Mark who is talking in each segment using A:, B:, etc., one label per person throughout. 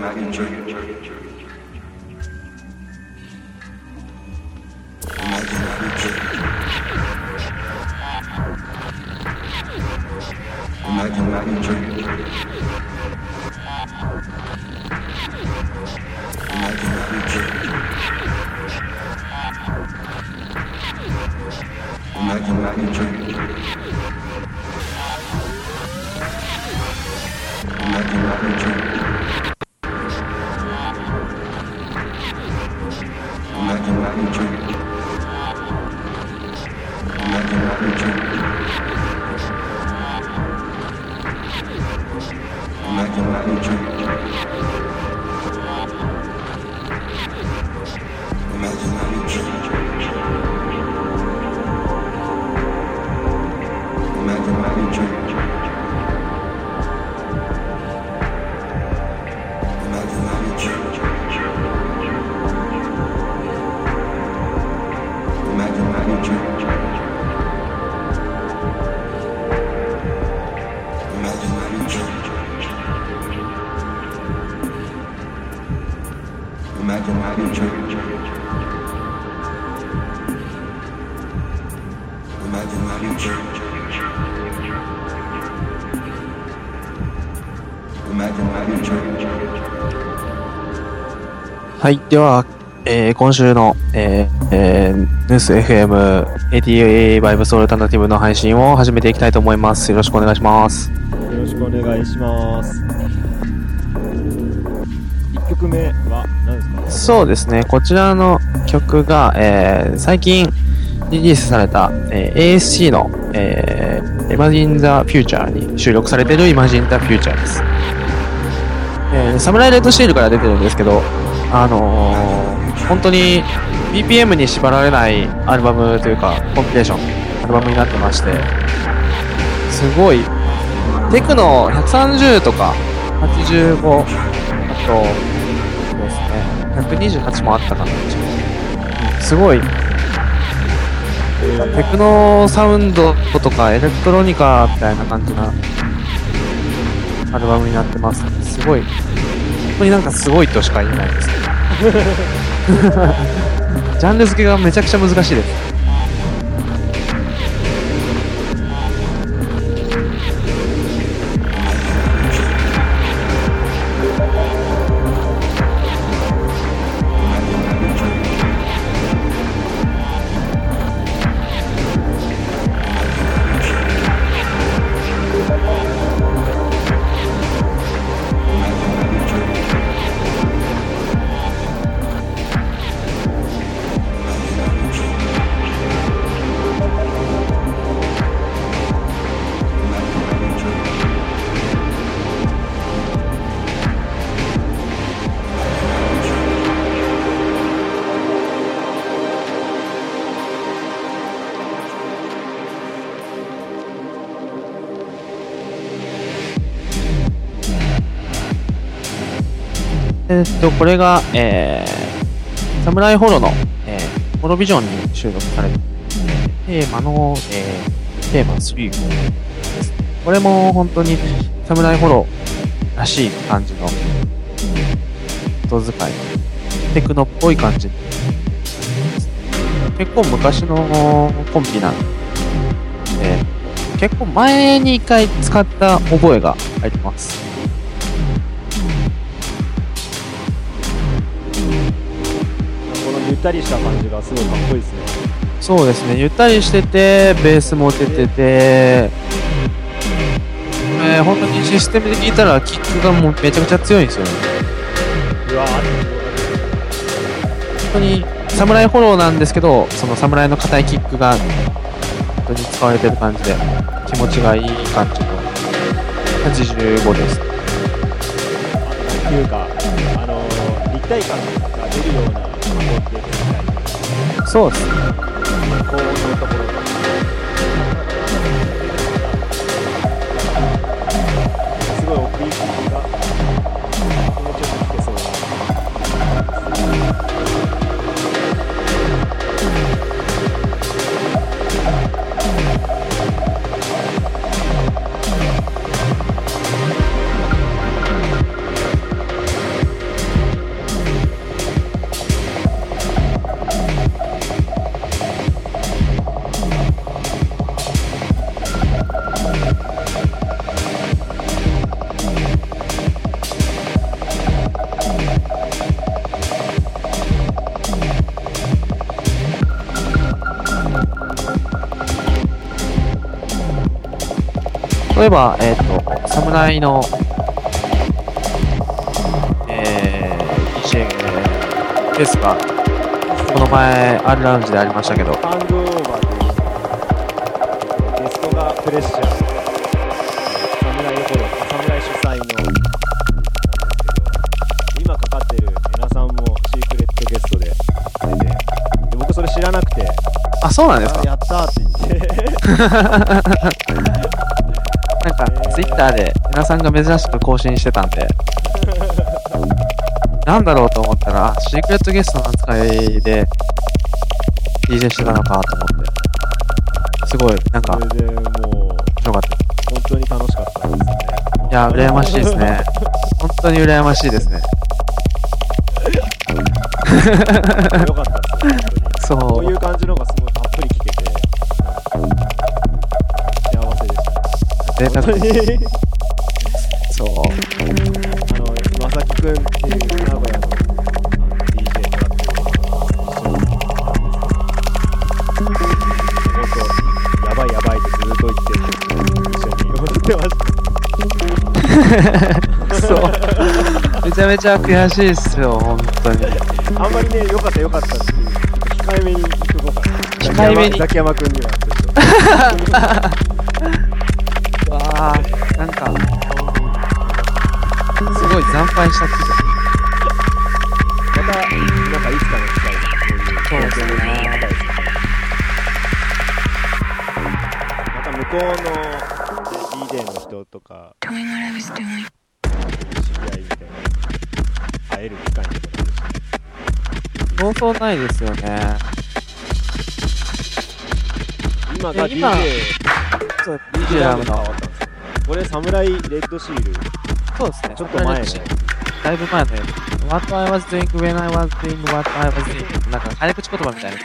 A: Mac injury.
B: はい。では、えー今週の、えーえー、ヌース FM80 バイブスオルタナティブの配信を始めていきたいと思います。よろしくお願いします。
C: よろしくお願いします。1曲目は何ですか？
B: そうですね。こちらの曲が、えー最近リリースされた、えー ASC の、えー Imagine the Future に収録されている Imagine the Future です。えーサムライレッドシールから出てるんですけど、あのー本当に BPM に縛られないアルバムというか、コンピレーション、アルバムになってまして、すごい、テクノ130とか85、あと、ですね、128もあったかな、うんすごい、テクノサウンドとかエレクトロニカみたいな感じなアルバムになってます。すごい、本当になんかすごいとしか言えないです。ジャンル付けがめちゃくちゃ難しいです。えっと、これが、えー、サムライホロの、えー、ホロビジョンに収録されている、テーマの、えー、テーマ3です。これも本当にサムライホロらしい感じの、音使い、テクノっぽい感じ。結構昔のコンビなんで、結構前に一回使った覚えがあります。
C: ったりした感じがすごいかっこいいですね。
B: そうですね、ゆったりしてて、ベースも出てて、えー、本当にシステムで聞いたら、キックがもうめちゃくちゃ強いんですよね。
C: うわー
B: 本当に、サムライフォローなんですけど、そのサムライの硬いキックが、本当に使われてる感じで、気持ちがいい感じの85です。
C: っていうか、あのー、立体感が出るようなコードで、
B: そうですね。
C: 高音のところが。
B: 例えば、えっ、と、侍の、えー、DJ ですが、この前、アルラウンジでありましたけど、
C: ハングオーバーというゲストがプレッシャー侍の頃侍主催の今かかってるエナさんもシークレットゲストで。出てで僕それ知らなくて。
B: あ、そうなんですか。
C: あやったーって言って
B: なんか、ツイッターで、皆さんが珍しく更新してたんで、なんだろうと思ったら、あシークレットゲストの扱いで、DJ してたのかと思って、すごい、なんか、面
C: それでもう
B: 白かった。
C: 本当に楽しかったですね
B: いや、羨ましいですね。本当に羨ましいですね。
C: よかったですね
B: そ
C: 本当に こう
B: う
C: いう感じのがした
B: 贅沢
C: 本当に
B: そう。
C: あの、まさきくんっていう名古屋の DJ トラックを一緒に本当、やばいやばいってずっと言って、一緒に踊ってました。
B: そう。めちゃめちゃ悔しいっすよ、本当に。
C: あんまりね、良かった良かったっていう、控えめに言っとこうかな。
B: 控えめに
C: ザキヤマくんにはちょっと。
B: 敗した気分。
C: また、なんかいつかの機会に、こういう経験をしたいですねまた向こうの DJ の人とか.知り合いみたいな、会える機会にもなるし、
B: そうそうないですよね。
C: 今が DJ、
B: そう、
C: DJ
B: ラムの。
C: これ、サムライレッドシール、
B: そうですね。
C: ちょっと前の。
B: だいぶ前のやつ。What I was doing when I was doing what I was doing. なんか早口言葉みたいな。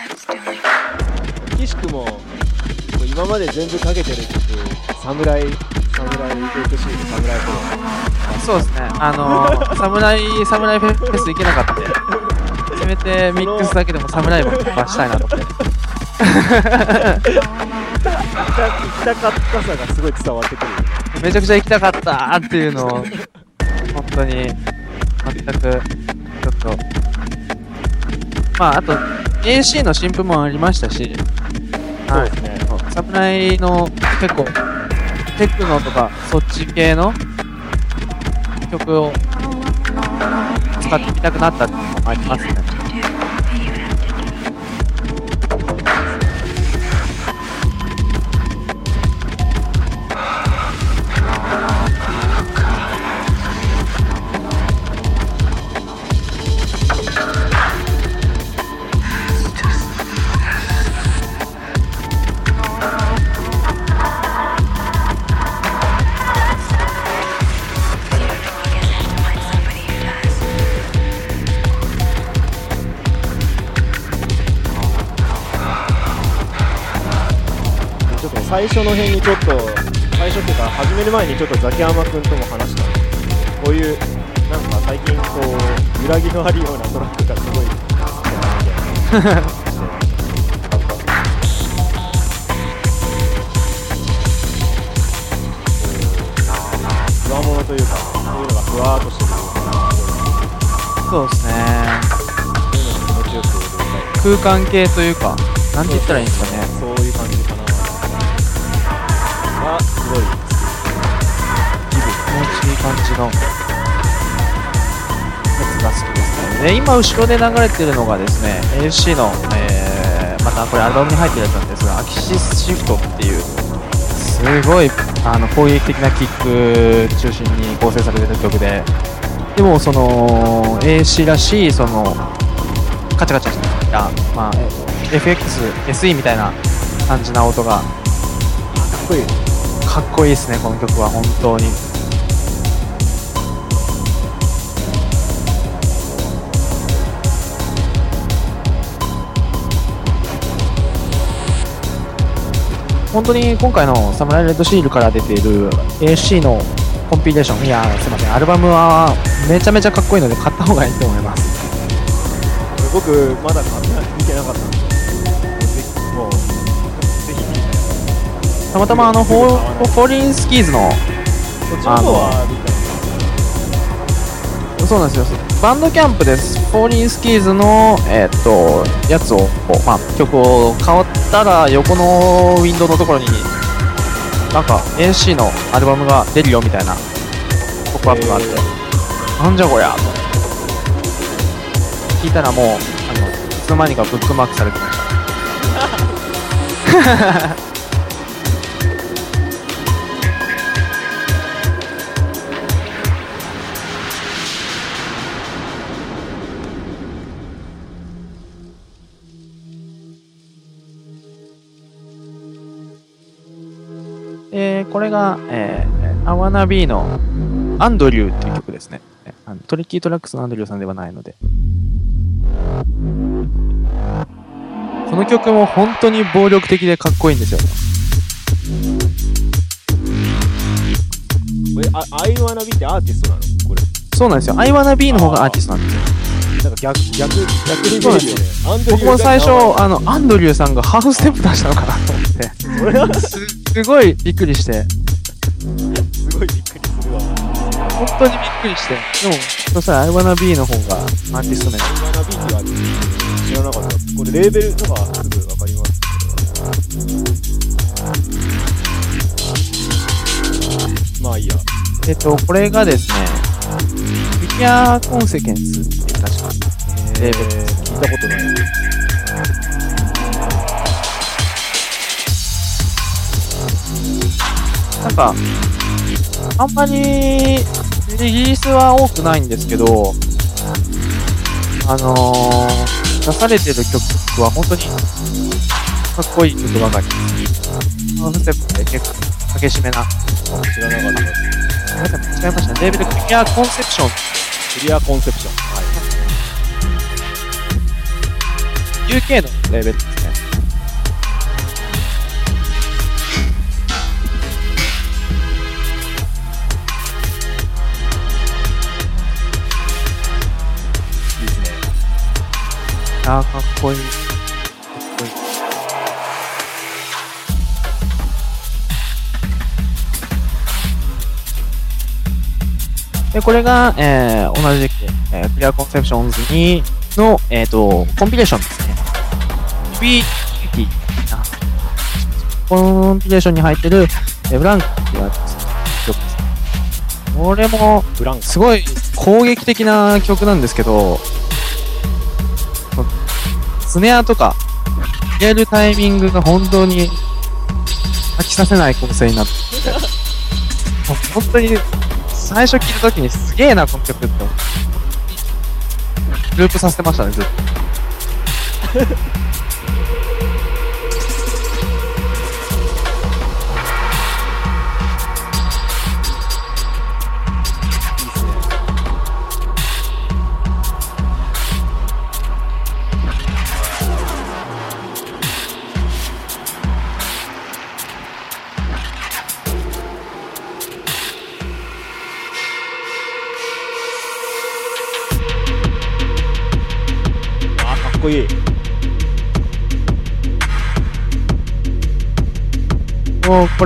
C: 岸くも、今まで全部かけてる曲、サムライ、サムライレッドシール、サムライフォ
B: そうですね。あのー、サムライ、サムライフェス行けなかったんで、せめてミックスだけでもサムライも出したいなと思って。
C: ー。行きたかったさがすごい伝わってくる。
B: めちゃくちゃ行きたかったーっていうのを、本当に、全く、ちょっと、まあ、あと、AC の新譜もありましたし、はい。サムライの結構、テクノとか、そっち系の曲を使ってみたくなったっていうのもありますね。
C: 最初の辺にちょっと、最初っていうか、始める前にちょっとザキヤマくんとも話したんですけどこういう、なんか最近こう、揺らぎのあるようなトラックがすごい好きだなみたいな。ふわものというか、そういうのがふわーっとしてる
B: そうですね。
C: そういうのに気持ちよく。
B: 空間系というか、なんて言ったらいいんですかね。のやつが好きですね。で、今後ろで流れてるのがですね、AC の、えー、またこれアルバムに入ってるやつなんですが、アキシスシフトっていう、すごいあの攻撃的なキック中心に構成されてる曲で、でもその AC らしいそのカチャカチャした、まあ、FX、SE みたいな感じな音が
C: かっこいい。
B: かっこいいですね、この曲は本当に。本当に今回のサムライレッドシールから出ている AFC のコンピレーション、いや、すいません、アルバムはめちゃめちゃかっこいいので買った方がいいと思います。
C: 僕、まだ買ってない見てなかったんで、ぜひ、もう、ぜひ
B: たまたまあの、フォーフォーリンスキーズの、
C: こっちの方は
B: そうなんですよ。バンドキャンプです。フォーリンスキーズの、えーっと、やつを、まあ、曲を変わったら、横のウィンドウのところに、なんか AC のアルバムが出るよみたいな、ポップアップがあって、なんじゃこりゃと。聞いたらもう、あの、いつの間にかブックマークされてました。れが、えー、アワナビーのアンドリューっていう曲ですね。あのトリッキートラックスのアンドリューさんではないので。この曲も本当に暴力的でかっこいいんですよ。
C: なえあアイワナビってアーティストなの？これ
B: そうなんですよ。I wanna be の方がアーティストなんですよ。
C: なんか逆逆逆に見えるよねアンドリュー
B: 僕も最初、
C: が
B: あの、アンドリューさんがハーフステップ出したのかなと思って、
C: す
B: すごいびっくりして、
C: ごいびっくりするわ。
B: 本当にびっくりして、でも、そしたら I wanna be の方がアーティスト名。
C: アイワナビってアーティスト知らなかったこれレーベルとかすぐわかりますまあいいや。
B: えっと、これがですね、フィギュアコンセケンスって確か。レーベル
C: 聞いたことない
B: なんか、あんまり、リリースは多くないんですけど、あのー、出されてる曲は本当にかっこいい曲ばかり。ハーフステップで結構激しめな。
C: 知らなかったです
B: なさい間違えました。レーベルフィギュアコンセプション。
C: クリアコンセプションはい
B: UK のレーベルですあーかっこいい。かっこいい。で、これが、えー、同じく、えー、クリアコンセプションズに、の、えっ、と、コンピレーションですね。ビーティあコンピレーションに入ってる、えーブランクっていうアーティストの曲ですね。これも、
C: ブランク
B: すごい攻撃的な曲なんですけど、スネアとか、入れるタイミングが本当に飽きさせない構成になってて、もう本当に最初聞いた時にすげえな、この曲って思って。ループさせてましたね、ずっと。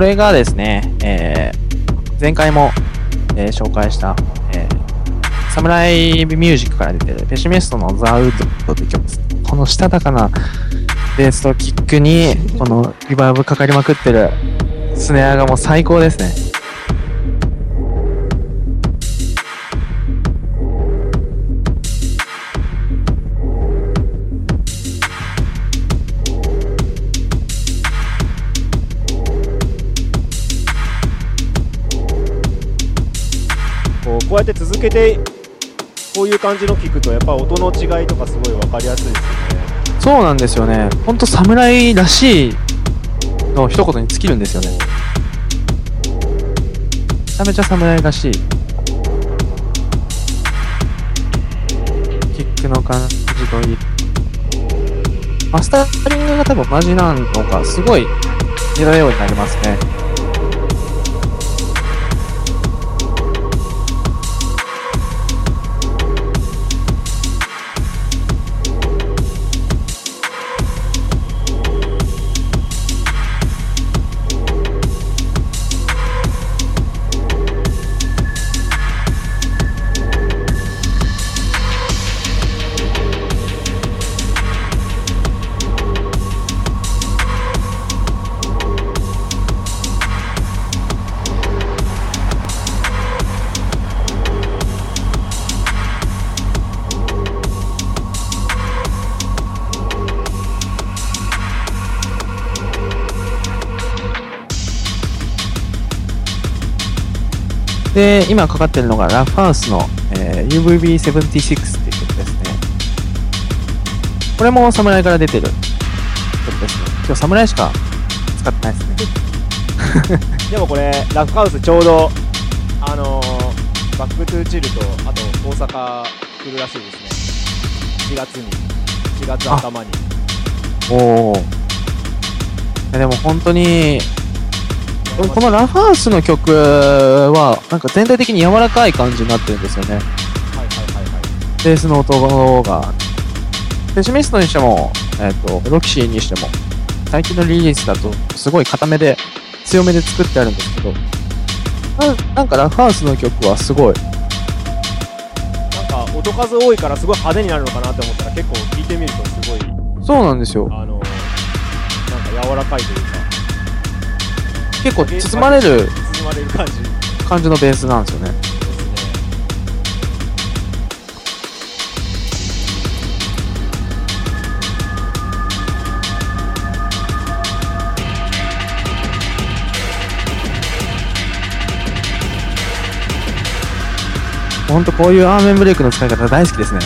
C: こ
B: れがですね、えー前回も、えー紹介した、えーサムライミュージックから出てるペシミストのザ・ウッドという曲です。このしたたかなベースとキックに、このリバーブかかりまくってるスネアがもう最高ですね。
C: けてこういう感じの聞くとやっぱ音の違いとかすごい分かりやすいですよね
B: そうなんですよね。ほんと侍らしいの一言に尽きるんですよね。めちゃめちゃ侍らしい。キックの感じといい。マスタリングが多分同じなのか、すごい似たようになりますね。今かかってるのがラフハウスの、えー UVB76 っていう曲ですね。これも侍から出てる曲ですね。今日侍しか使ってないですね。
C: でもこれラフハウスちょうどあのーバックトゥーチルとあと大阪来るらしいですね4月に4月頭に
B: おお。でも本当に、このラフハウスの曲は、なんか全体的に柔らかい感じになってるんですよね。
C: はいはいはいはい
B: ベースの音が。ペシミストにしても、えっ、と、ロキシーにしても、最近のリリースだと、すごい固めで、強めで作ってあるんですけど、ななんかラフハウスの曲はすごい、
C: なんか音数多いからすごい派手になるのかなって思ったら結構聞いてみるとすごい
B: そうなんですよ。
C: あのーなんか柔らかいというか
B: 結構包まれる
C: 包まれる感じ
B: 感じのベースなんですよね。ほんとこういうアーメンブレイクの使い方大好きですね。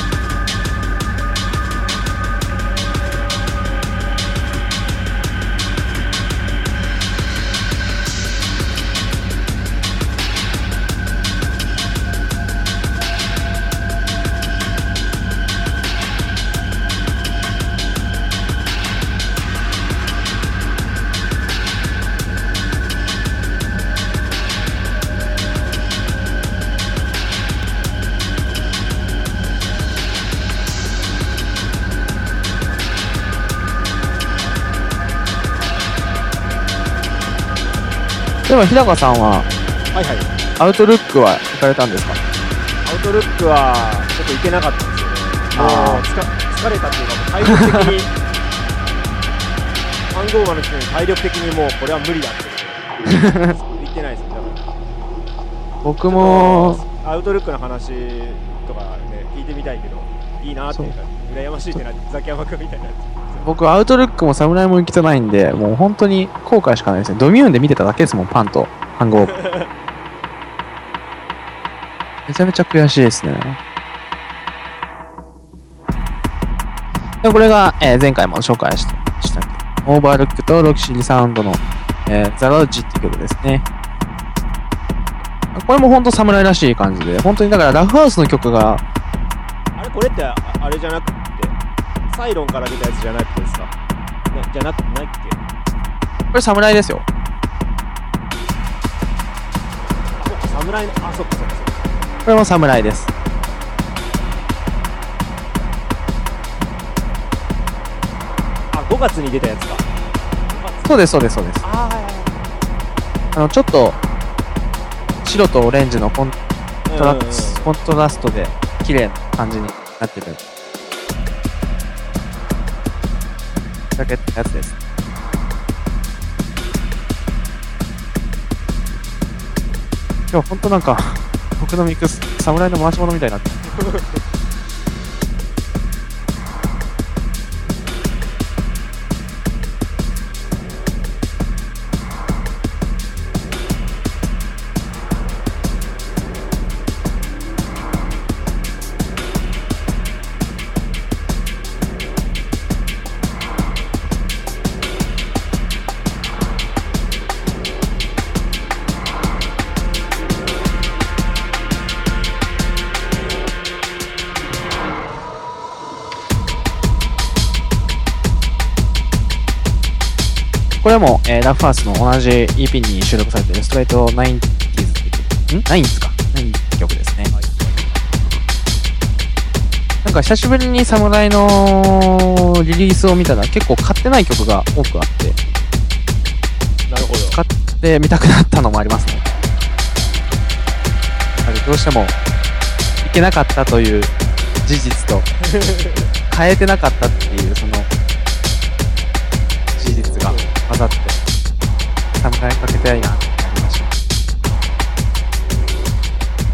B: でも日高さんは、
C: はいはい。
B: アウトルックは行かれたんですか？
C: アウトルックはちょっといけなかったんですよ。ね
B: あ
C: 疲れたっていうかもう体力的に ハンゴーバーの人に体力的にもうこれは無理だって。言ってないですよだから。
B: 僕も、
C: アウトルックの話とかね聞いてみたいけどいいなっていうか羨ましいってなってザキヤマ君みたいな
B: 僕アウトルックも侍も行きてないんで、もう本当に後悔しかないですね。ドミューンで見てただけですもん、パンと、飯盒。めちゃめちゃ悔しいですね。でこれが、えー前回も紹介した、したオーバールックとロキシリサウンドの、えーザ・ロッジっていう曲ですね。これも本当侍らしい感じで、本当にだからラフハウスの曲が、
C: あれこれってあれじゃなくてサイロンから出たやつじゃなくてですかなじゃなくないっけ？
B: これ侍ですよ。
C: あそっか侍のあそっかそっかそっか
B: これも侍です。
C: あ5月に出たやつか
B: そうです、そうです、そうです。
C: ああはいはい
B: あの、ちょっと、白とオレンジのコン
C: はい
B: トラコントラストで綺麗な感じになってる。だけやつです。今日ほんとなんか、僕のミックス、侍の回し物みたいになってえーラファースの同じ EP に収録されているストレート 90s っていう曲、ん ?9s か？9って曲ですね。なんか久しぶりに侍のリリースを見たら結構買ってない曲が多くあって、
C: なるほど
B: 買ってみたくなったのもありますね。やっぱりどうしてもいけなかったという事実と、変えてなかったっていうそのたいなました。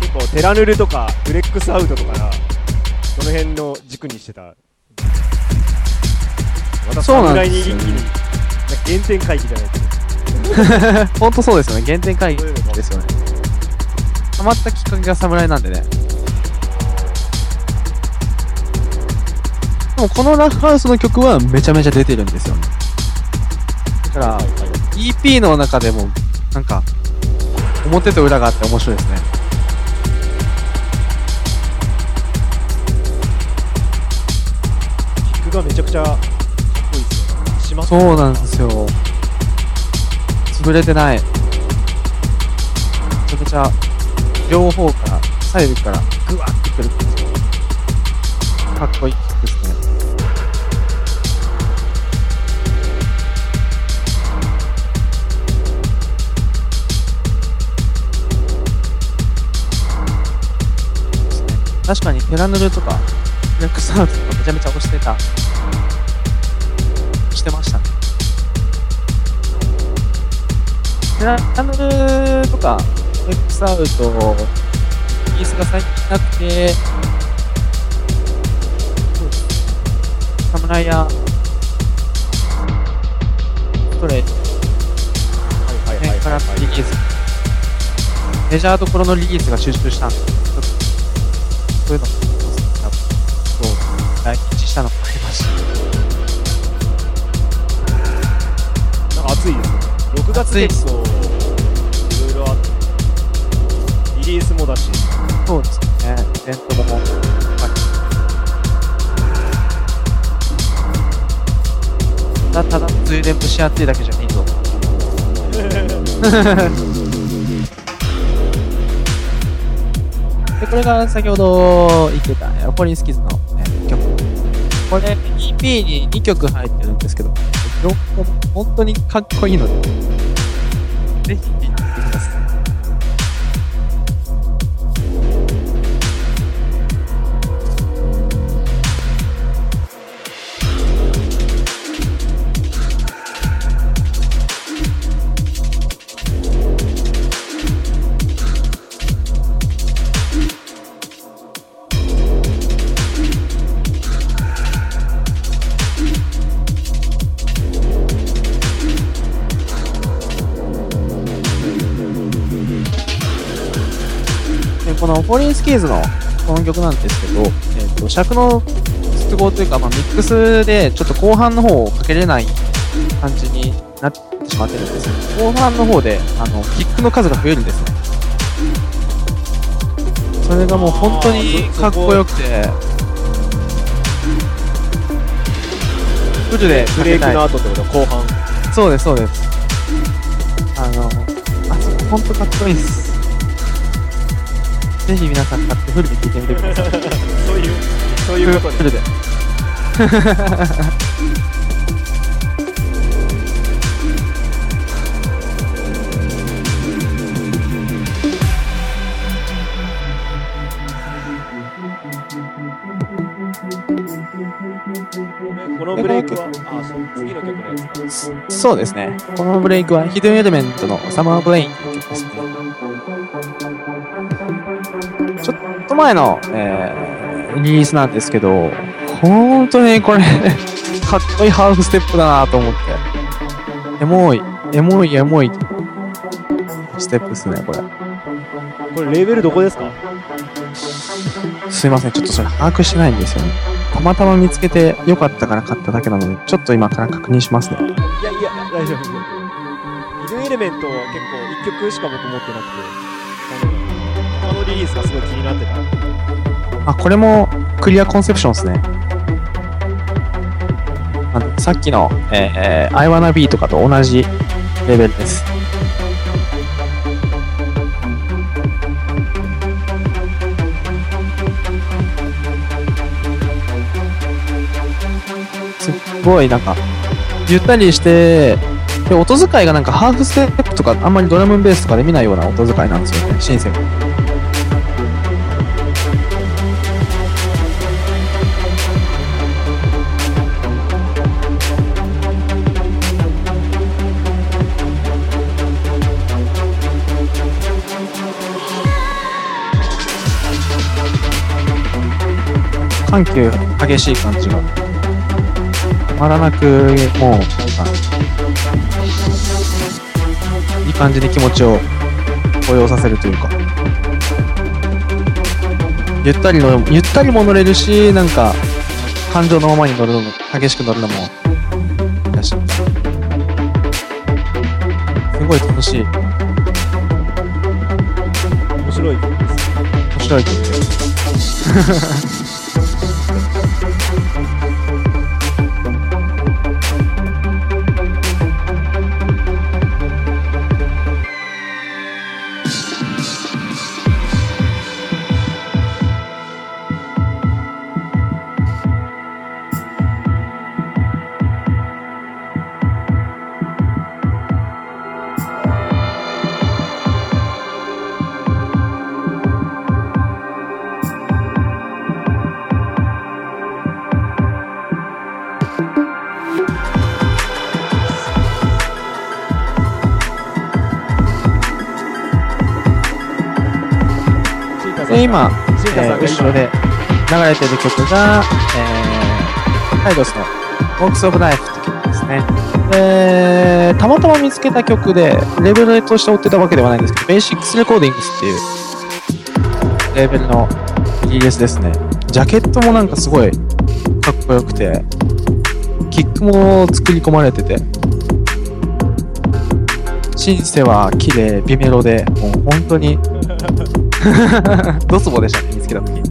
C: 結構テラヌルとかフレックスアウトとかなその辺の軸にしてたまた
B: そうなん
C: 侍に一気に原点回帰じゃないけど
B: 本当そうですよね。原点回帰ですよね。ハマったきっかけが侍なんでね。でもこのラフハウスの曲はめちゃめちゃ出てるんですよ。だから、EP の中でも、なんか、表と裏があって面白いですね。
C: キックがめちゃくちゃかっこいいですよね。しま
B: そうなんですよ。潰れてない。めちゃめちゃ、両方から、左右から、グワッてくるんですよ。かっこいい確かにテラヌルとか、フレックスアウトとかめちゃめちゃ押してた。してましたね。テラヌルとか、フレックスアウト、ピースが最近なくて、サムライや、ストレート
C: はいはいはい
B: ねから
C: はい
B: リリース。メジャーどころのリリースが集中したんで、ちょっとそういうのも、多分そう、来日したのもありますし、
C: なんか暑いですね。6月結構、いろいろあって、リリースもだし、
B: そうですね、イベントも、はい、ただただ、ついで蒸し暑いだけじゃねえぞ。で、これが先ほど言ってた、エロポリンスキズの、えー曲。これ、EP に2曲入ってるんですけど、両方本当にかっこいいので、ぜひキーズのこの曲なんですけど、えっと尺の都合というか、まあ、ミックスでちょっと後半の方をかけれない感じになってしまってるんですよ後半の方であのキックの数が増えるんですねそれがもう本当にかっこよくてフルで
C: ブレイクの後ってことは後半。
B: そうです、そうです。あの、あそこほんとかっこいいです。ぜひ皆さん買ってフルで聴いてみてください。
C: そういう、そういうことで。
B: フルで。
C: このブレイクは、あ、そう、次の曲のやつか。
B: そうですね。このブレイクはヒドゥンエレメントのサマーブレイン前の、えー、リリースなんですけど、本当にこれ、かっこいいハーフステップだなと思って。エモい、エモい、エモい、ステップですね、これ。
C: これレーベルどこですか？
B: すいません、ちょっとそれ把握してないんですよね。たまたま見つけてよかったから買っただけなので、ちょっと今から確認しますね。
C: いやいや、大丈夫。ヒドゥンエレメント結構1曲しか僕持ってなくて、リースがすごい気になってた。
B: あ、これもクリアコンセプションですね。あのさっきの、えー、I wanna be とかと同じレベルです。すっごいなんか、ゆったりして、で、音使いがなんかハーフステップとかあんまりドラムベースとかで見ないような音使いなんですよね、シンセが。緩急激しい感じがたまらなくもうなんかいい感じに気持ちを高揚させるというかゆったりの、ゆったりも乗れるし、なんか、感情のままに乗るのも、激しく乗るのも、だし。すごい楽しい。
C: 面白い
B: 面白い曲です。で、今、えー後ろで流れてる曲が、えー、タイドスの Walks of Life って曲ですね。で、たまたま見つけた曲で、レベルとして追ってたわけではないんですけど、Basics Recordings っていうレーベルのリリースですね。ジャケットもなんかすごいかっこよくて、キックも作り込まれてて、シンセは綺麗、ビメロで、もう本当にドツボでしたね、見つけたときに。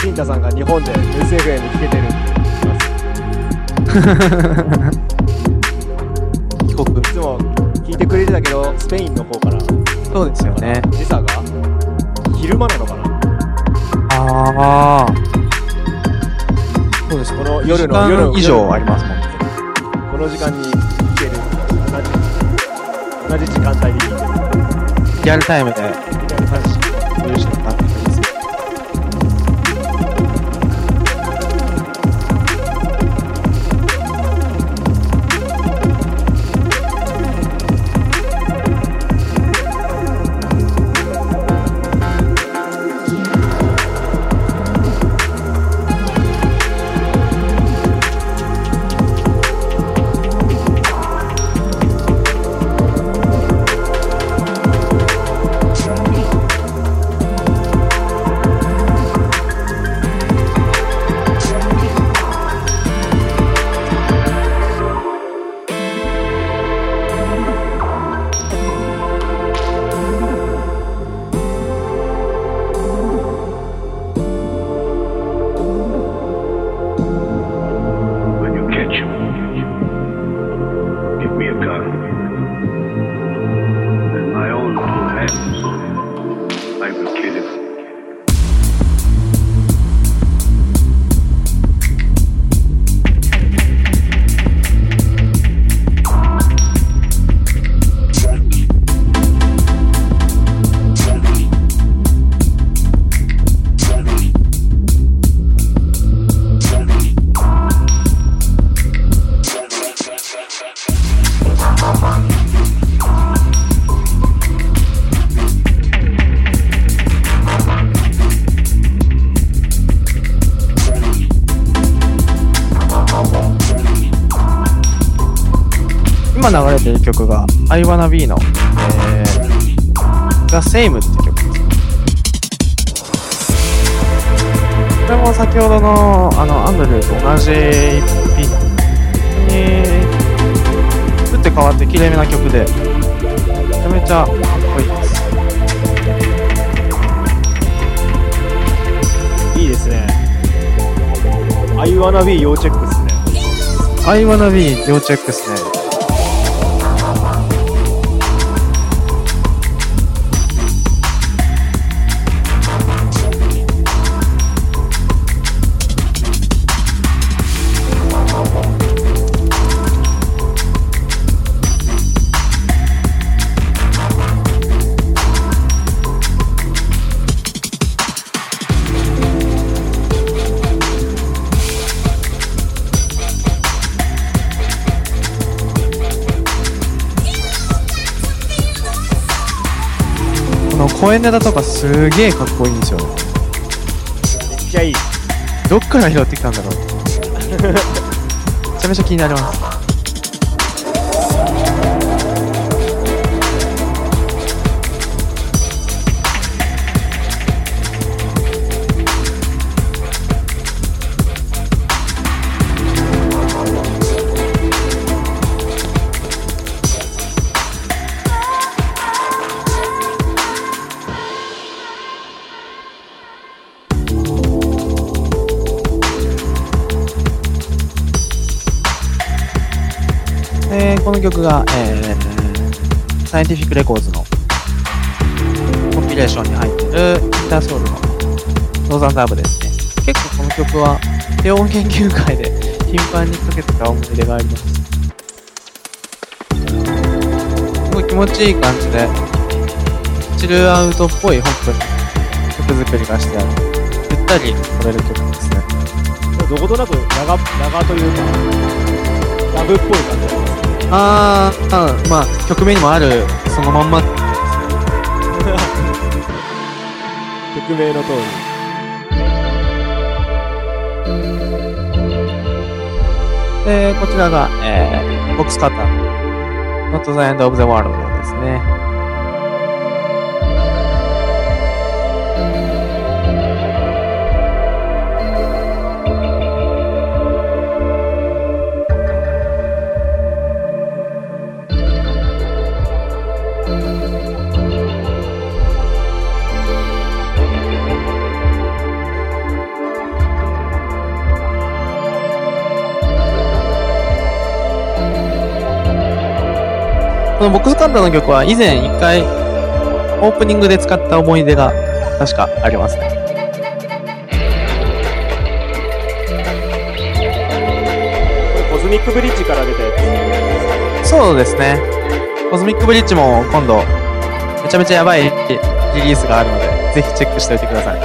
C: シンタさんが日本で SFM 聞けてるって言ます
B: 帰国。
C: いつも聞いてくれてたけどスペインの方から
B: そうですよね。
C: 時差が昼間なのかな？
B: ああ。そうです。
C: この夜の
B: 2時間
C: 夜の
B: 以上ありますもんね。
C: この時間に行ける。同じ同じ時間帯で聞いてる。
B: リアルタイムで、I Wanna Be の、えー、The Same って曲です。これも先ほどのあのアンドルーと同じ一品に打って変わって綺麗めな曲でめちゃめちゃかっこいいです。
C: いいですね I wanna be 要チェックっすね
B: I Wanna Be 要チェックですね。この声ネタとかすげえかっこいいんですよ。
C: めっちゃいい
B: どっから拾ってきたんだろう。めちゃめちゃ気になります。の曲が、えー、サイエンティフィックレコーズのコンピレーションに入ってるインターソウルのノーザンダーブですね。結構この曲は低音研究会で頻繁にかけてた思い出があります。すごい気持ちいい感じで、チルアウトっぽい本当に曲作りがしてある。ゆったり乗れる曲ですね。
C: どことなくラガラガというかラブっぽい感じがありますね
B: あー、あーまあ曲名にもあるそのまんま
C: 曲名の通り
B: で、こちらが、えー、ボックスカッター。Not the End of the World ですね。のボックスカッターの曲は以前一回オープニングで使った思い出が確かありますね。
C: これコズミックブリッジから出たや
B: そうですね。コズミックブリッジも今度めちゃめちゃやばいリリースがあるので、ぜひチェックしておいてください。
C: つ、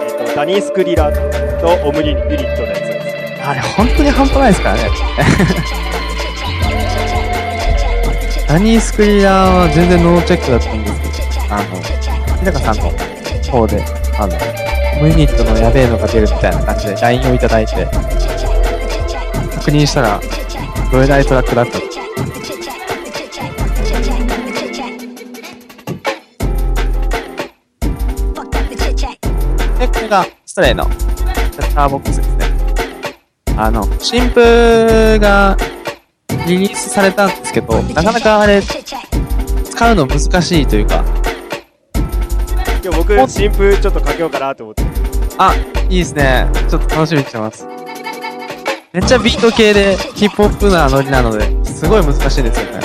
C: えっとダニース・クリラとオムリユニットです
B: あれ本当に半端ないですからね。ダニー・スクリラーは全然ノーチェックだったんですけど、あの、日高さんの方で、あの、ムユニットのやべえのが出るみたいな感じで LINE をいただいて、確認したら、どえらいトラックだった。で、これがストレイのセンターボックスですね。あの、新譜がリリースされたんですけど、なかなかあれ、使うの難しいというか、
C: 今日僕新風ちょっとかけようかなと思って
B: あ、いいですね。ちょっと楽しみにしてます。めっちゃビート系でヒップホップなノリなので、すごい難しいですよね。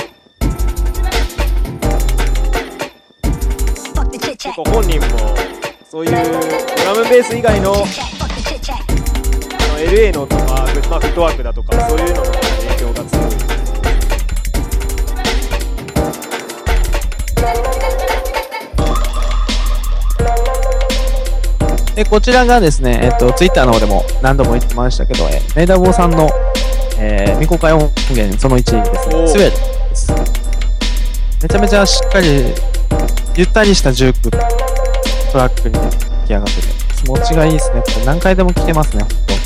C: 結構本人もそういうドラムベース以外のあの LA のまあ、フットワークだとかそういうのの影響が強い
B: で、こちらがですね、えっと、ツイッターの方でも何度も言ってましたけど、えメイダボーさんの、えー未公開音源その1ですね、スウェードです。めちゃめちゃしっかり、ゆったりしたジュークトラックに出来上がってて、気持ちがいいですね。これ何回でも聴けますね、ほん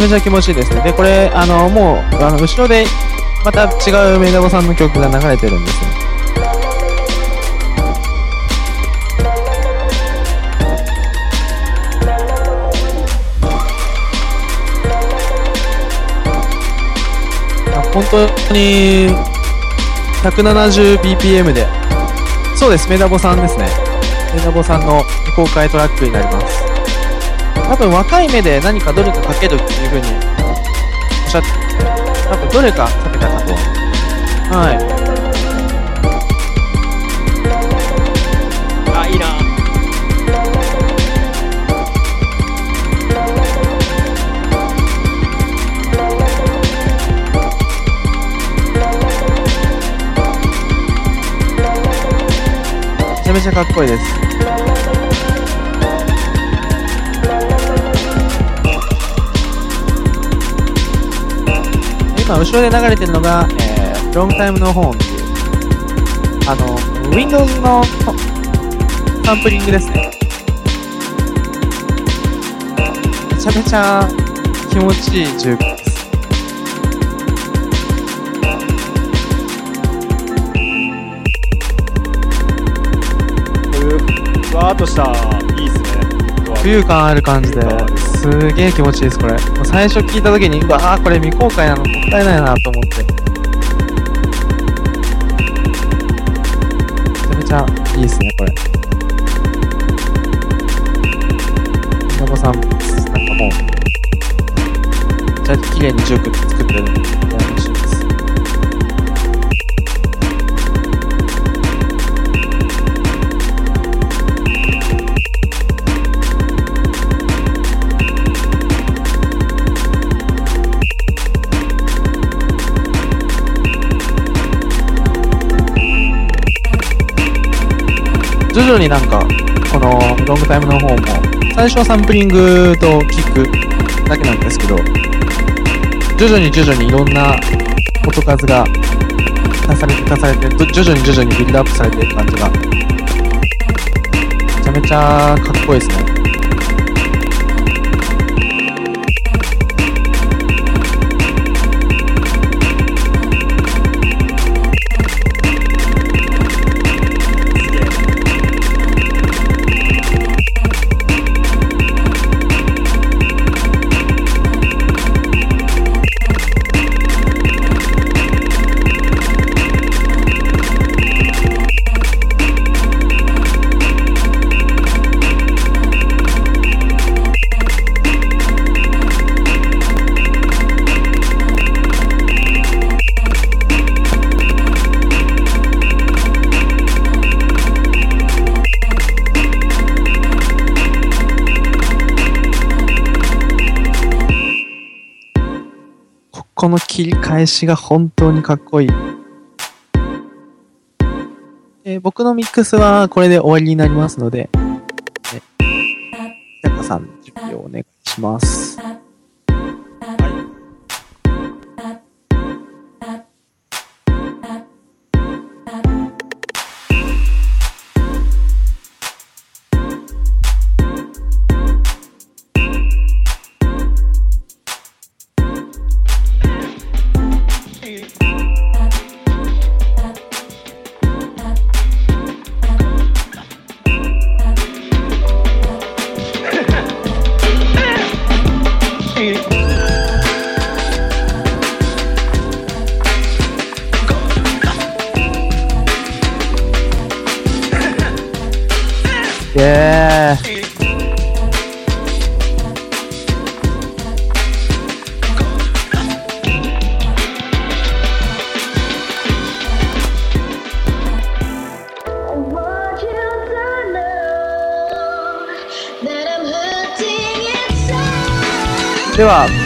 C: めちゃ気持ちいい
B: ですね。で、これ、あの、もう、あの、後ろで、また違うメイダボさんの曲が流れてるんですね。本当に、170bpm で、そうです、メダボさんですね。メダボさんの公開トラックになります。多分若い目で何かどれかかけるっていう風におっしゃって多分どれかかけたかと。はい。
C: あいいな
B: めちゃめちゃかっこいいです。今、後ろで流れてるのが、えー、Long Time No Horn っていう、あの、Windows のサンプリングですね。ゃめちゃ気持ちいい重機です。
C: ふわーっとした。いいっすね。
B: 浮遊感ある感じで、すげえ気持ちいいです、これ。もう最初聞いた時に、うわあ、これ未公開なのもったいないなと思って。めちゃめちゃいいですね、これ。みなこさん、なんかもう、めっちゃ綺麗にジューク作ってる徐々になんか、このロングタイムの方も、最初はサンプリングとキックだけなんですけど、徐々に徐々にいろんな音数が足されて足されて、徐々に徐々にビルドアップされていく感じが、めちゃめちゃかっこいいですね。この切り返しが本当にかっこいい。えー僕のミックスはこれで終わりになりますので、ね、さん、準備をお願いします。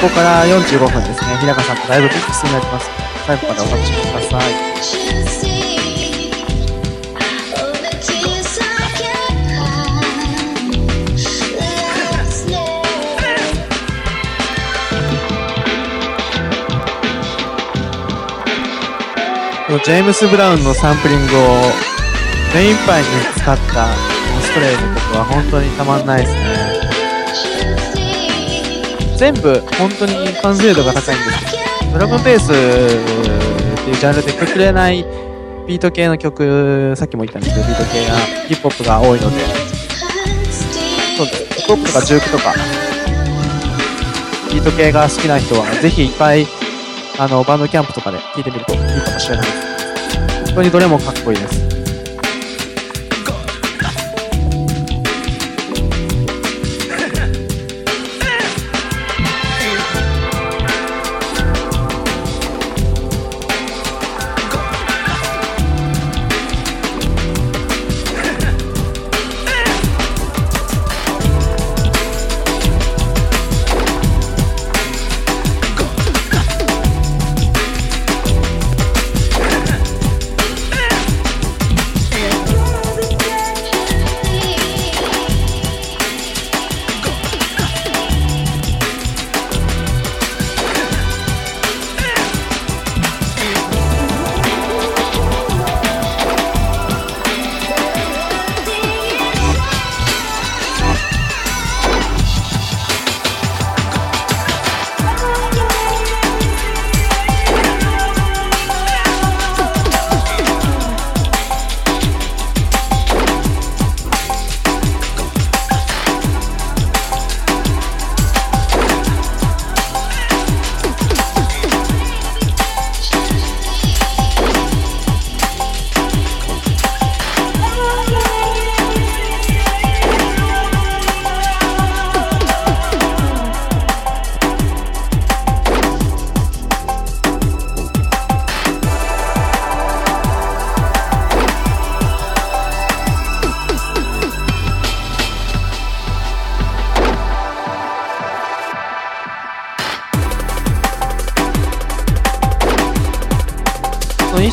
B: ここから45分ですね、日高さんとライブミックスになりますので、最後までお楽しみください。ジェームス・ブラウンのサンプリングを目いっぱいに使ったストレイの曲は本当にたまんないですね。全部本当に完成度が高いんですよ。ドラムベースっていうジャンルでくくれないビート系の曲、さっきも言ったんですけど、ビート系やヒップホップが多いので、そうです。ヒップホップとかジュークとか、ビート系が好きな人は、ぜひ一回、あの、バンドキャンプとかで聴いてみるといいかもしれないです。本当にどれもかっこいいです。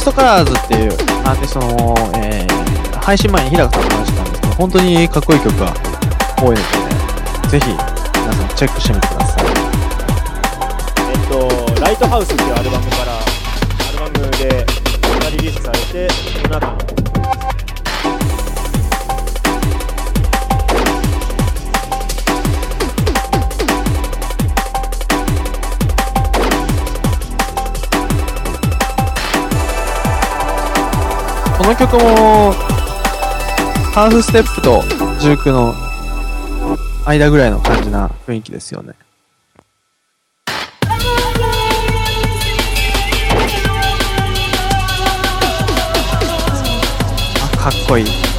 B: ストカラーズっていうアーティストの、えー配信前に日高さんと話したんですけど、本当にかっこいい曲が多いので、ね、ぜひ皆さんチェックしてみてください。
C: えっと、ライトハウスっていうアルバムから、アルバムでリリースされて、曲
B: も、ハーフステップとジュークの間ぐらいの感じな雰囲気ですよね。あ、かっこいい。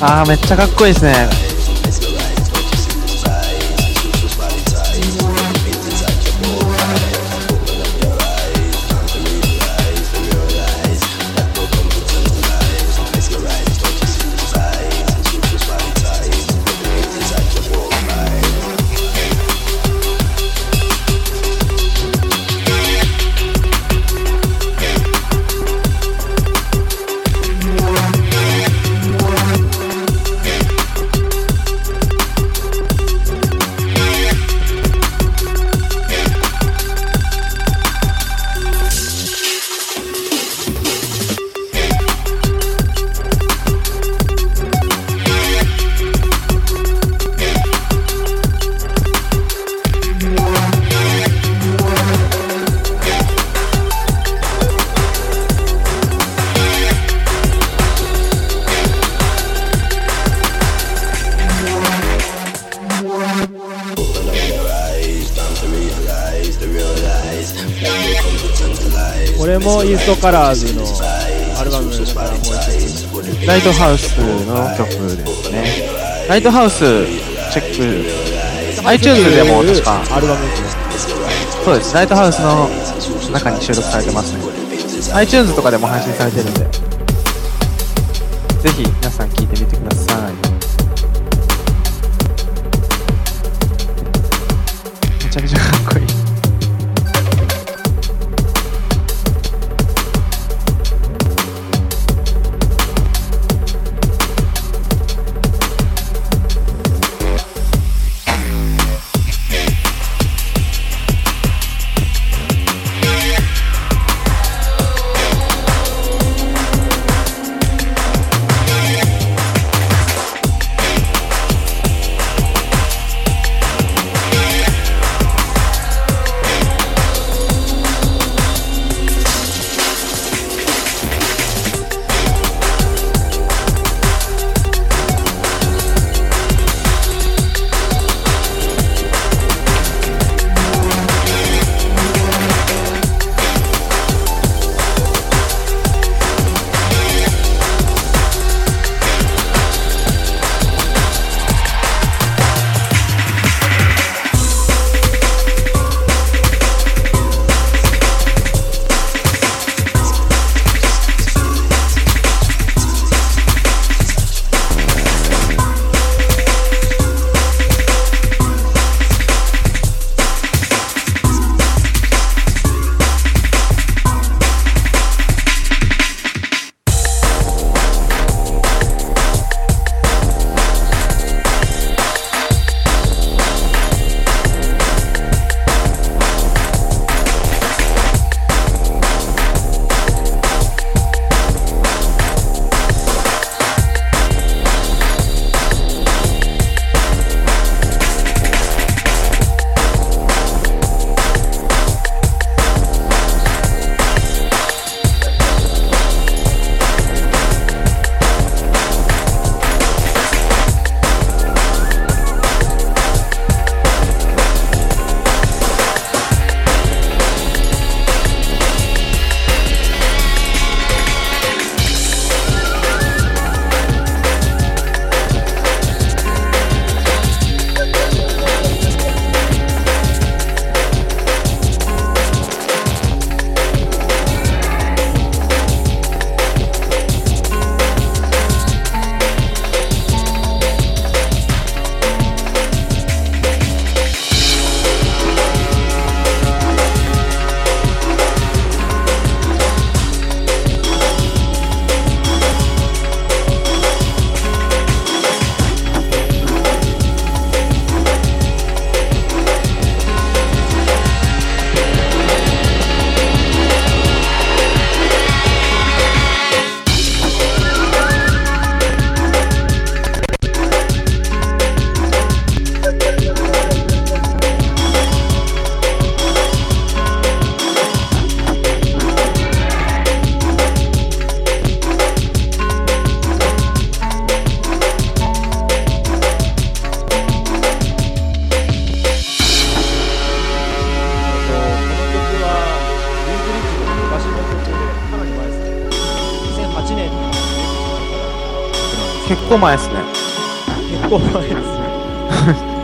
B: あー、めっちゃかっこいいですね。
C: イーストカラーズのアルバムだからもう一つ
B: ライトハウスの曲ですね。ライトハウス、チェック、iTunes でも確か、
C: アルバムです
B: そうです、ライトハウスの中に収録されてますね。iTunes とかでも配信されてるんで、ぜひ皆さん聴いてみてください。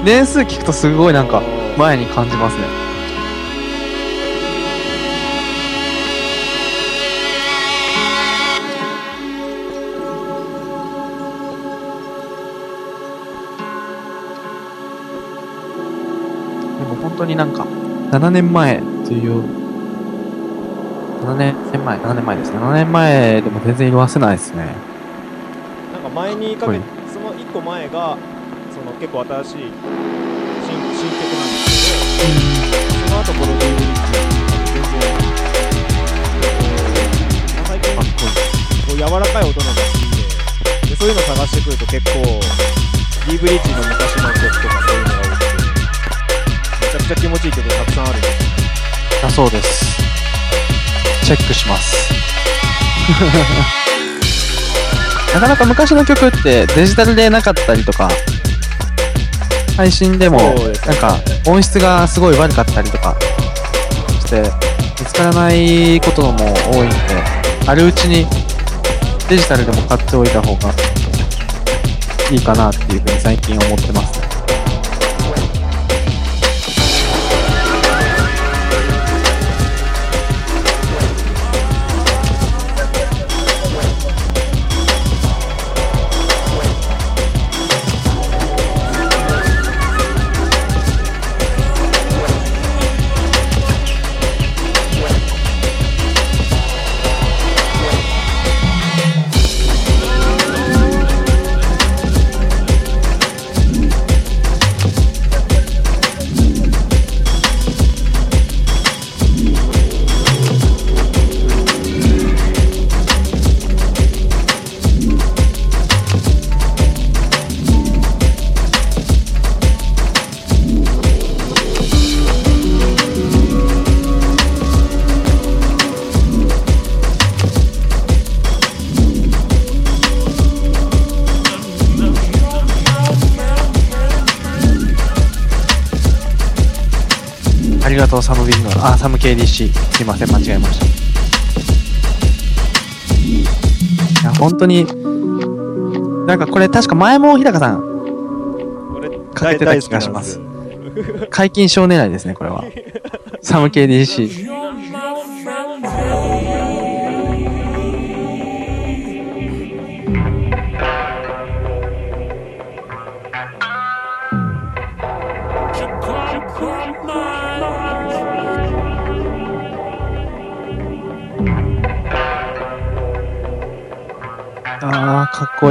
C: 年
B: 数聞くとすごいなんか前に感じますね。でも本当になんか7年前という7年前7年前ですね。7年前でも全然色褪せないですね。
C: なんか前にかけその1個前が結構新しい新新曲なんですけどその後この DVD って全然まあ最近
B: かっこいい
C: こう柔らかい音のが好きででそういうの探してくると結構 D ブリッジの昔の曲とかそういうのが多くてめちゃくちゃ気持ちいい曲たくさんあるんです
B: だそうですチェックしますなかなか昔の曲ってデジタルでなかったりとか配信でもなんか音質がすごい悪かったりとかして見つからないことも多いんであるうちにデジタルでも買っておいた方がいいかなっていうふうに最近思ってますとう、サムビンの、あ、サム KDC。すいません、間違えました。いや、本当に、なんかこれ確か前も日高さん、かけてた気がします解禁賞狙いですね、これは。サム KDC。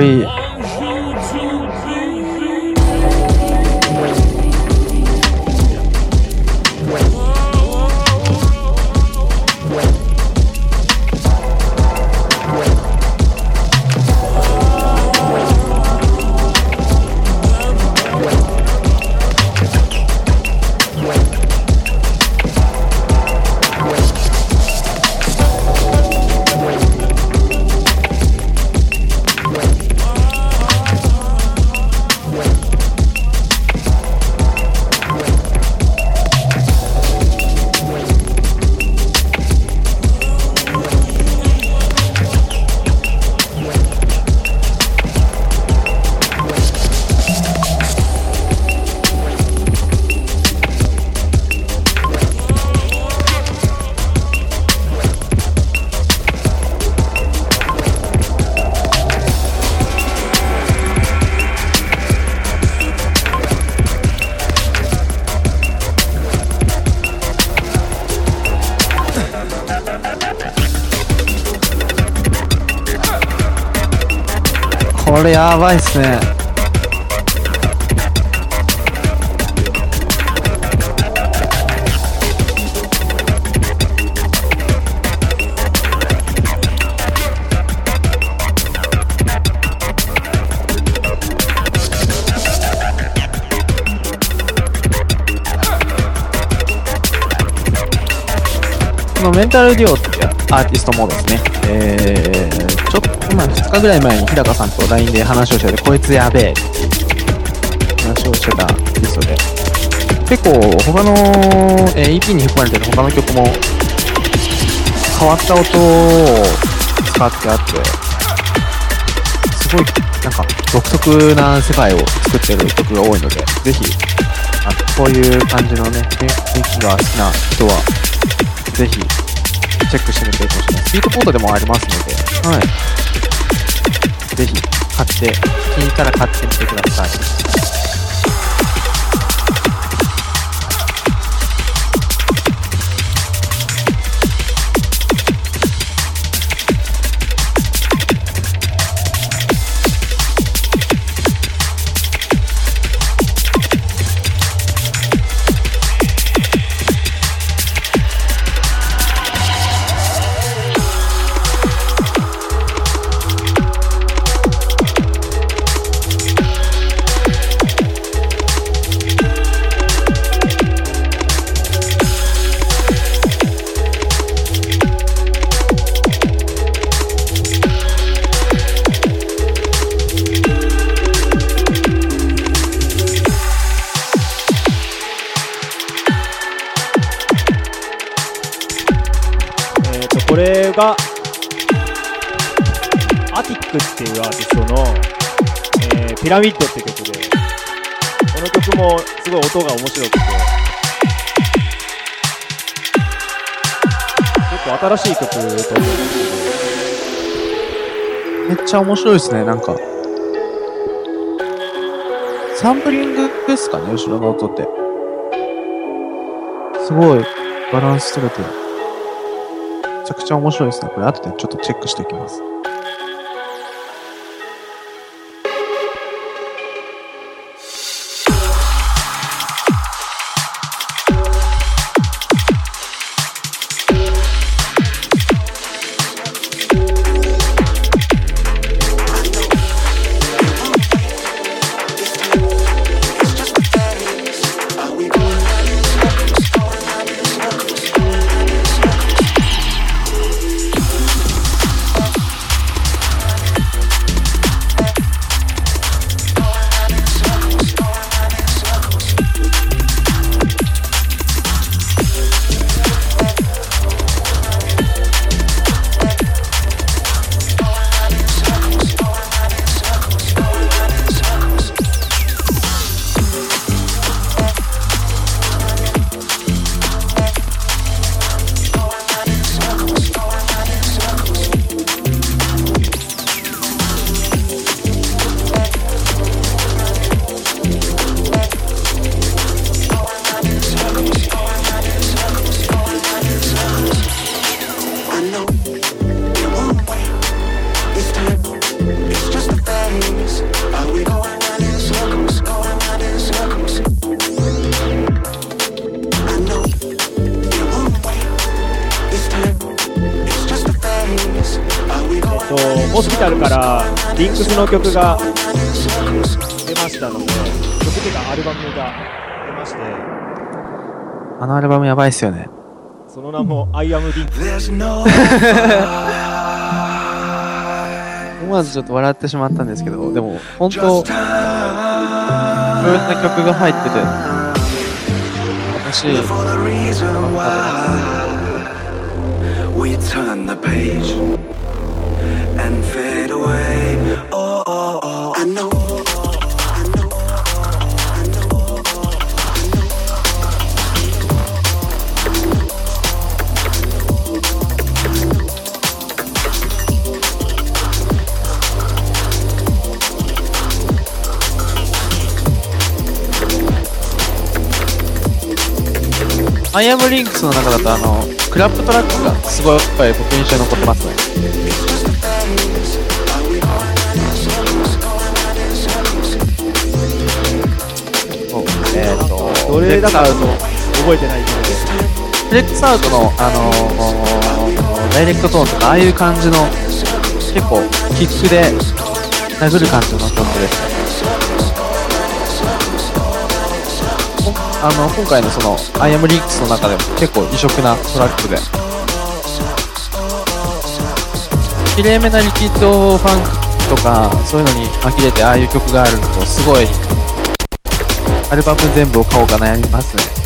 B: あやばいっすね。日高さんと LINE で話をしてて、こいつやべえ話をしてたアーティストで、結構他の、えー EP に含まれてる他の曲も変わった音を使ってあって、すごい、なんか、独特な世界を作ってる曲が多いので、ぜひ、あこういう感じのね、雰囲気が好きな人は、ぜひ、チェックしてみてほしいです。スイートポートでもありますので、はい。ぜひ、買って、聞いたら買ってみてください。
C: ラミッドって曲でこの曲もすごい音が面白くて結構新しい曲と思うんですけど
B: めっちゃ面白いですね、なんか。サンプリングですかね、後ろの音って。すごい、バランス取れて。めちゃくちゃ面白いですね。これ後でちょっとチェックしておきます。
C: 曲が出ましたので曲というかアルバムが出まして
B: あのアルバムやばいっすよね。
C: その名も「I am リンクス
A: There's no
B: 思わずちょっと笑ってしまったんですけど、でも、本当、いろ.んな曲が入ってて、楽しい。
A: We turn the page and fade away. アイアムリ
B: ンクスの中だとあのクラップトラックがすごいやっぱり僕印象に残ってますね。
C: どれだか
B: レックスアウト
C: 覚えてないけど
B: フレックスアウトの、あのーダイレクトトーンとか、ああいう感じの、結構、キックで殴る感じの曲ですね。ほんあの、今回のその、I am Leaks の中でも結構異色なトラックで、綺麗めなリキッドファンクとか、そういうのに紛れてああいう曲があるのと、すごい、アルバム全部を買おうか悩みますね。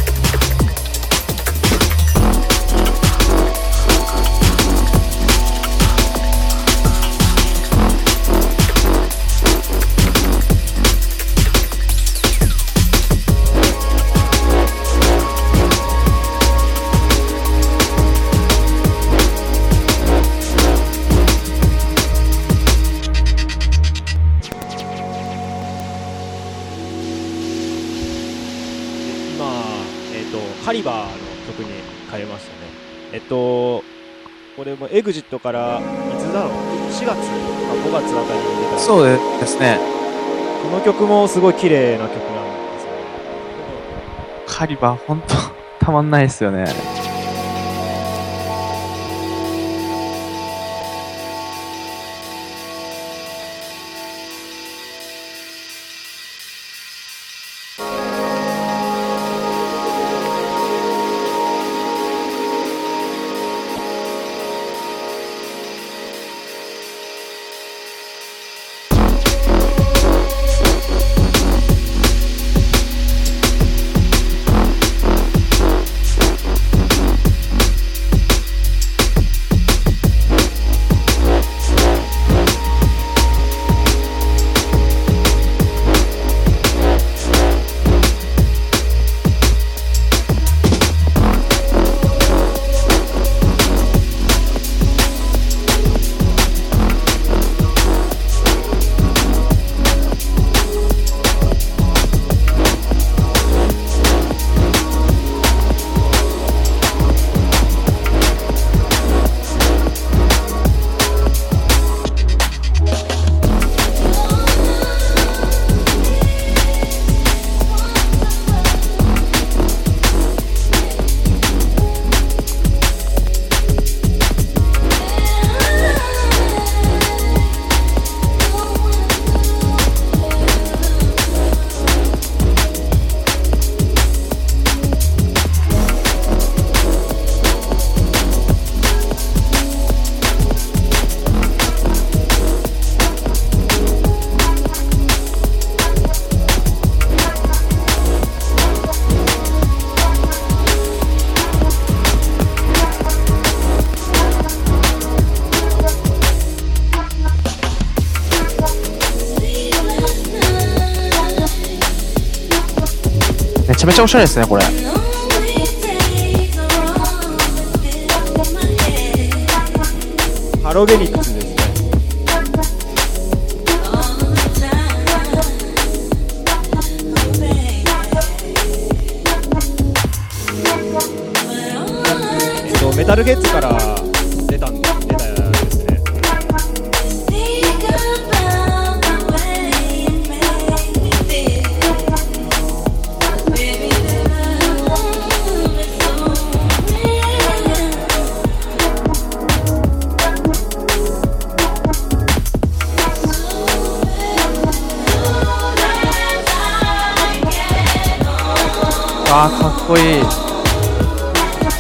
C: グジットからいつだろう？4月か5月あたりに出た
B: そうですね。
C: この曲もすごい綺麗な曲なんですよね
B: カリバー、ほんと、たまんないですよね。ゃめちゃおしゃれですね、これ。
C: ハロゲニックスですねえっとメタルゲッツから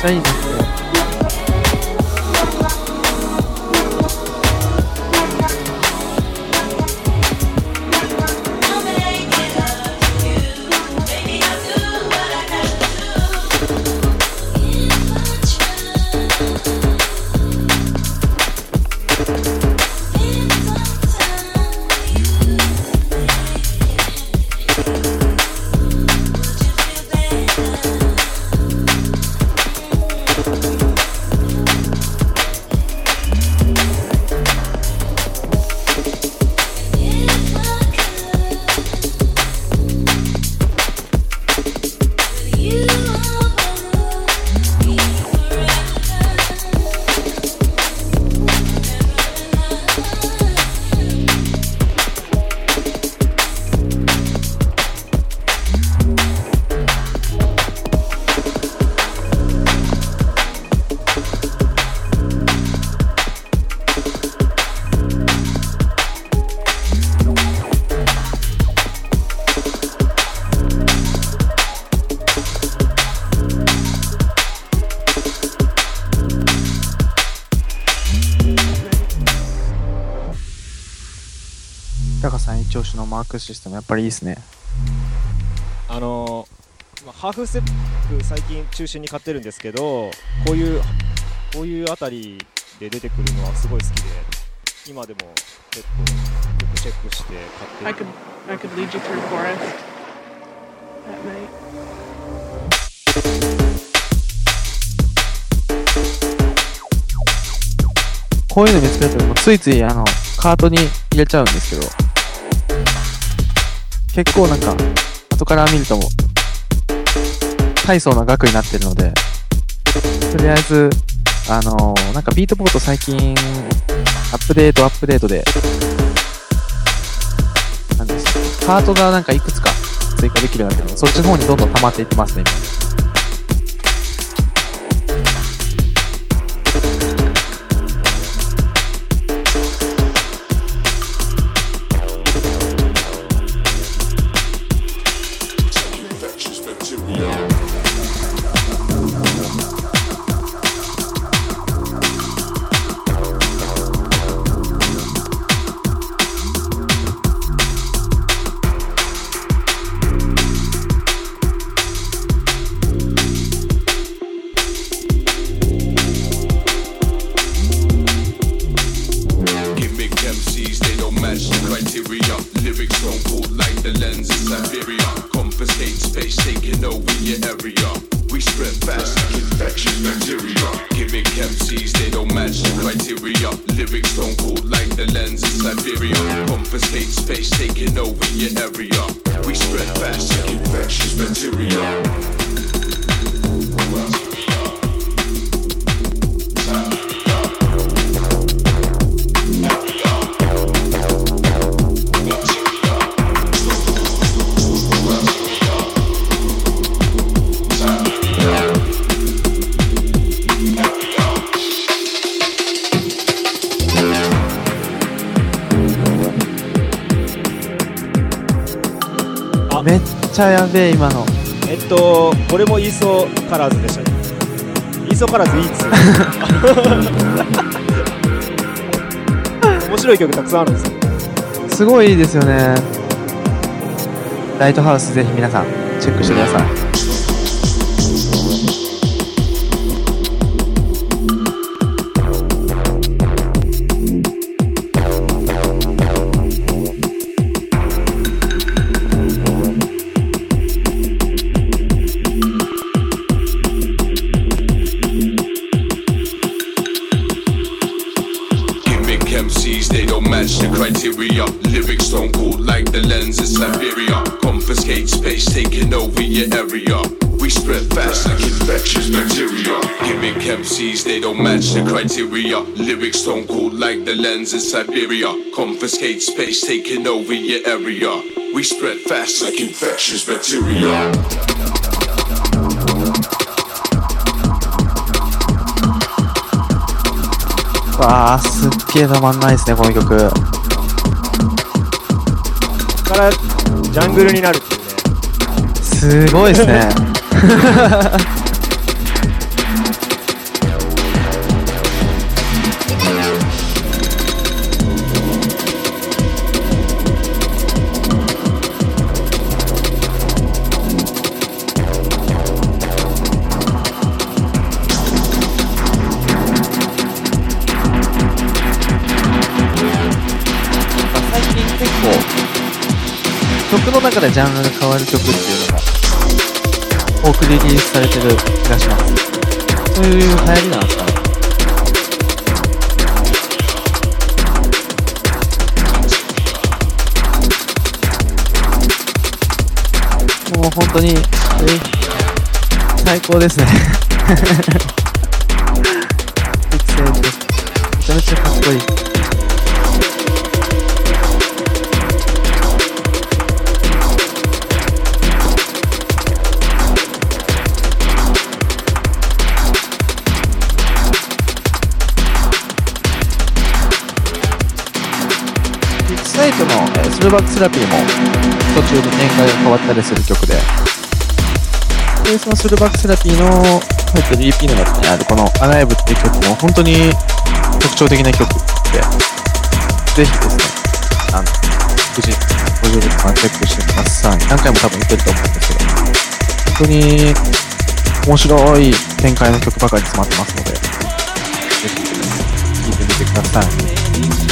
B: ちゃいマークシステム、やっぱりいいですね。
C: あのまあハーフステップ最近中心に買ってるんですけどこういうこういうあたりで出てくるのはすごい好きで今でも結構よくチェックして買って
D: could
C: る
D: I could lead you through forest at night.
B: こういうの見つけると、もうついついあの、カートに入れちゃうんですけど、結構なんか、後から見ると、大層な額になってるので、とりあえず、あのーなんかビートボード最近、アップデートアップデートで、なんですパートがなんかいくつか追加できるようになってるので、そっちの方にどんどん溜まっていってますね、今。ちゃやべえ、今の。
C: えっとこれもイーソカラーズでしたねイーソカラーズいいっつ面白い曲たくさんあるんですよ
B: すごいいいですよね。ライトハウスぜひ皆さん、チェックしてください。
E: Lens in Siberia. Confiscate space, taking over your area. We spread fast like infectious bacteria.
B: わあ、すっげえ止まんないですね、この曲。
C: ここからジャングルになるっていうね
B: すごいですね。構、曲の中でジャンルが変わる曲っていうのが、多くリリースされてる気がします。そういう流行りなんですかね。もう本当に、え最高ですね。めちゃめちゃかっこいい。スルバックスラピーも途中で展開が変わったりする曲で、でそのスルバックスラピーの入ってる EP の中にあるこの Alive っていう曲も本当に特徴的な曲で、ぜひですね、あの、無事、ご上手さんチェックしてください。何回も多分言ってると思うんですけど、本当に面白い展開の曲ばかり詰まってますので、ぜひ聴いてみてください。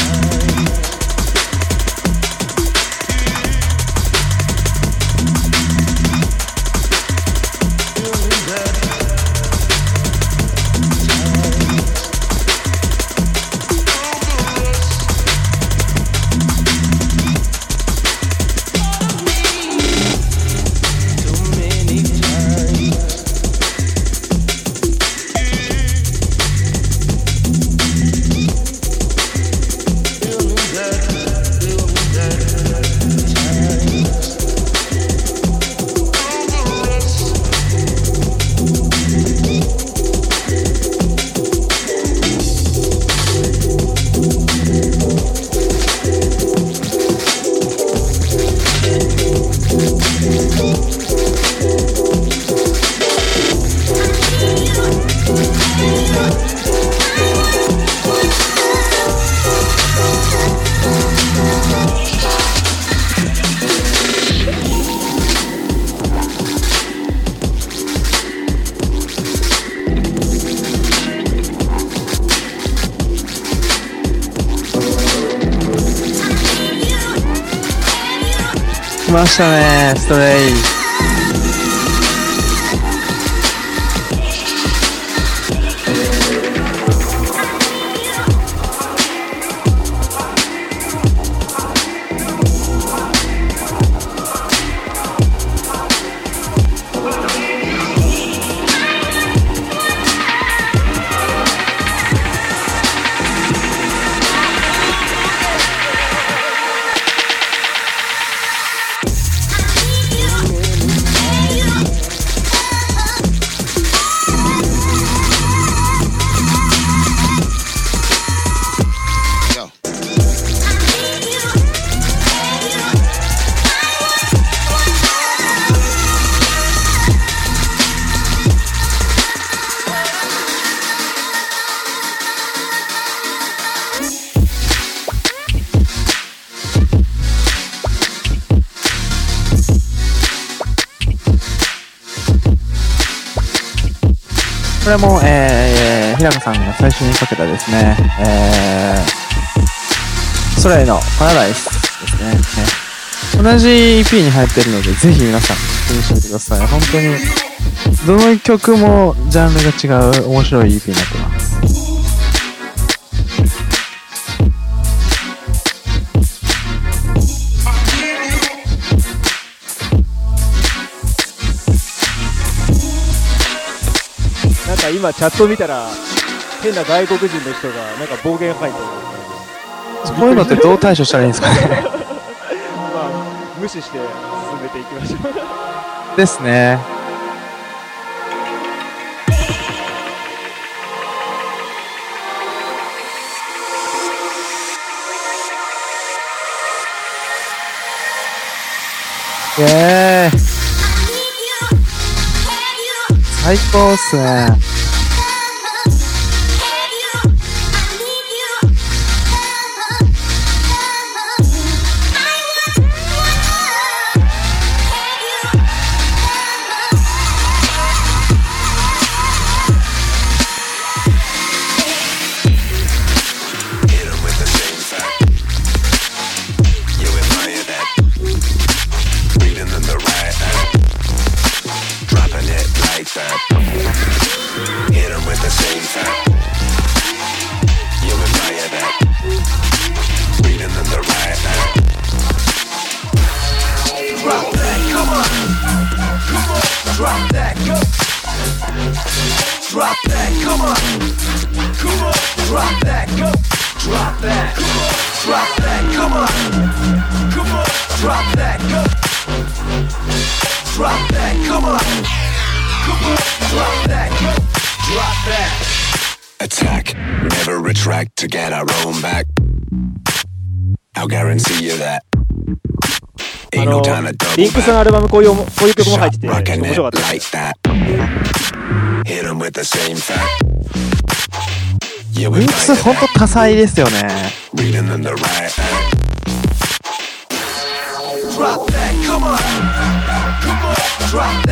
B: ましたね、これも、えー、平子さんが最初にかけたですね、えー、ソレイのパラダイスですね。ね同じ EP に入ってるので、ぜひ皆さん、確認してみてください。本当に、どの曲もジャンルが違う面白い EP になってます。
C: 今チャット見たら変な外国人の人がなんか暴言吐いてる
B: こういうのってどう対処したらいいんですかね。
C: まあ無視して進めていきましょう
B: ですね。イェー最高っすね。
C: こういうこういう曲も入ってて面白かっ
F: it
C: た
F: like that. Hit 'em with the same fact. Yeah,
B: ミックスんと多彩ですよね。
F: reading them the right act.
A: Drop that, come on. Come on, drop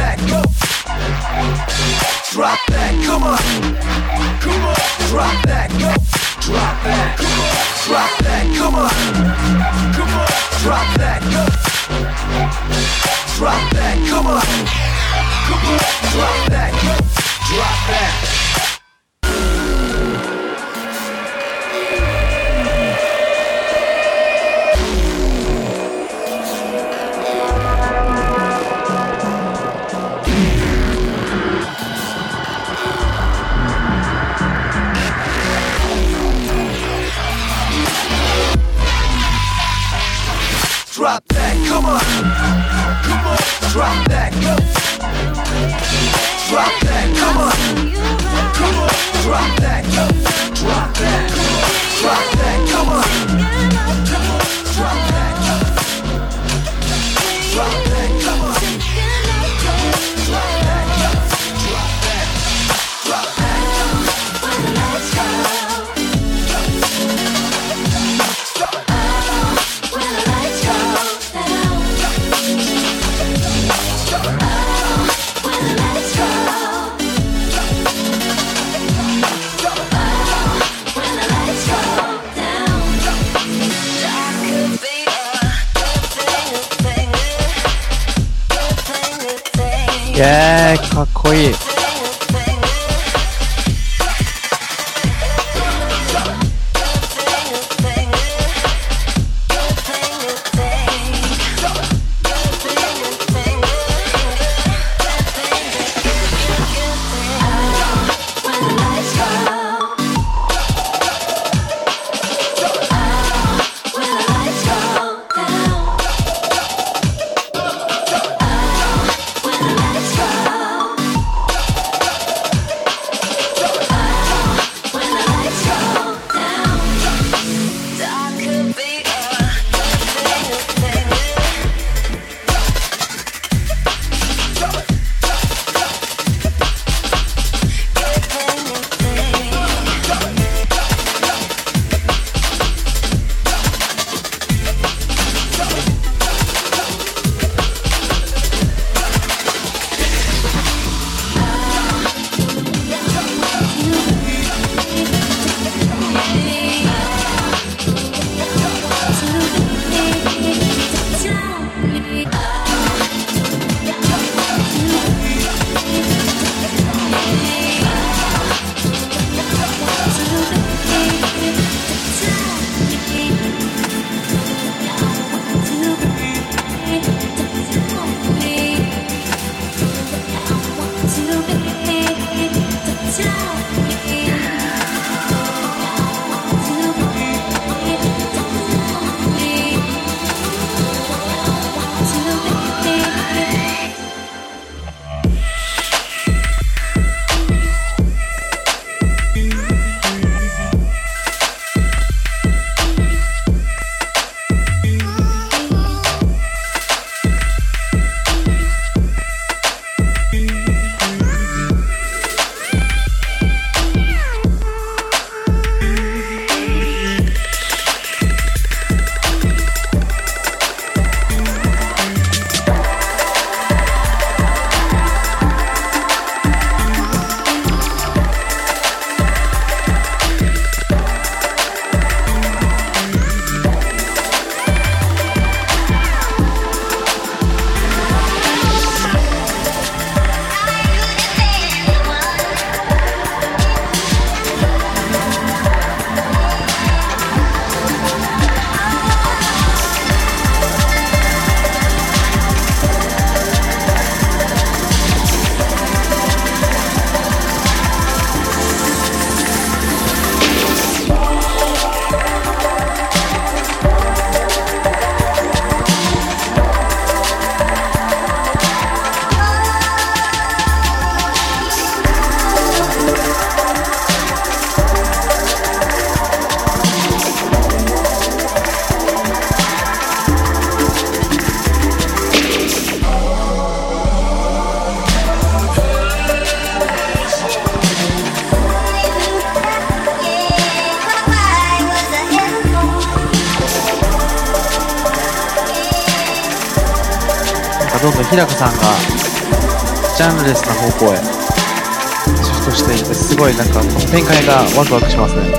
B: ワクワクしますね。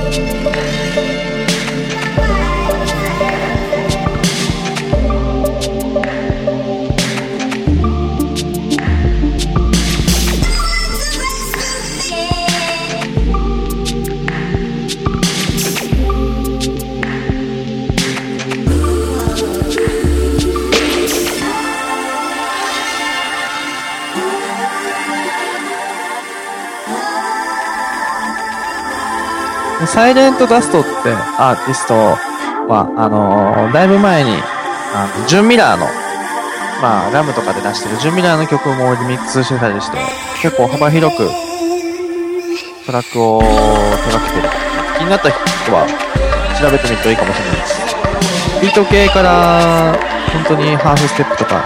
B: トダストってアーティストは、あのーだいぶ前に、あの、ジュンミラーの、まあ、ラムとかで出してるジュンミラーの曲もリミックスしてたりして、結構幅広くトラックを手掛けてる。気になった人は調べてみるといいかもしれないです。ビート系から、本当にハーフステップとか、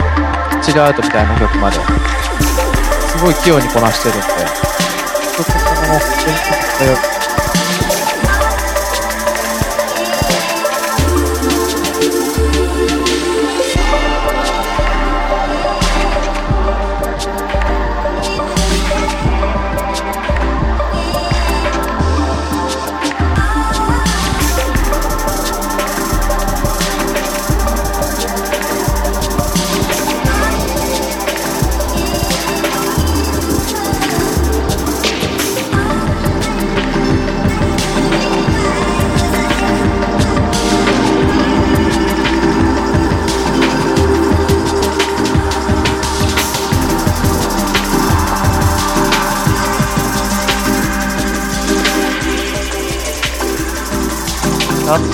B: チルアウトみたいな曲まで、すごい器用にこなしてるんで、ちょっとこの、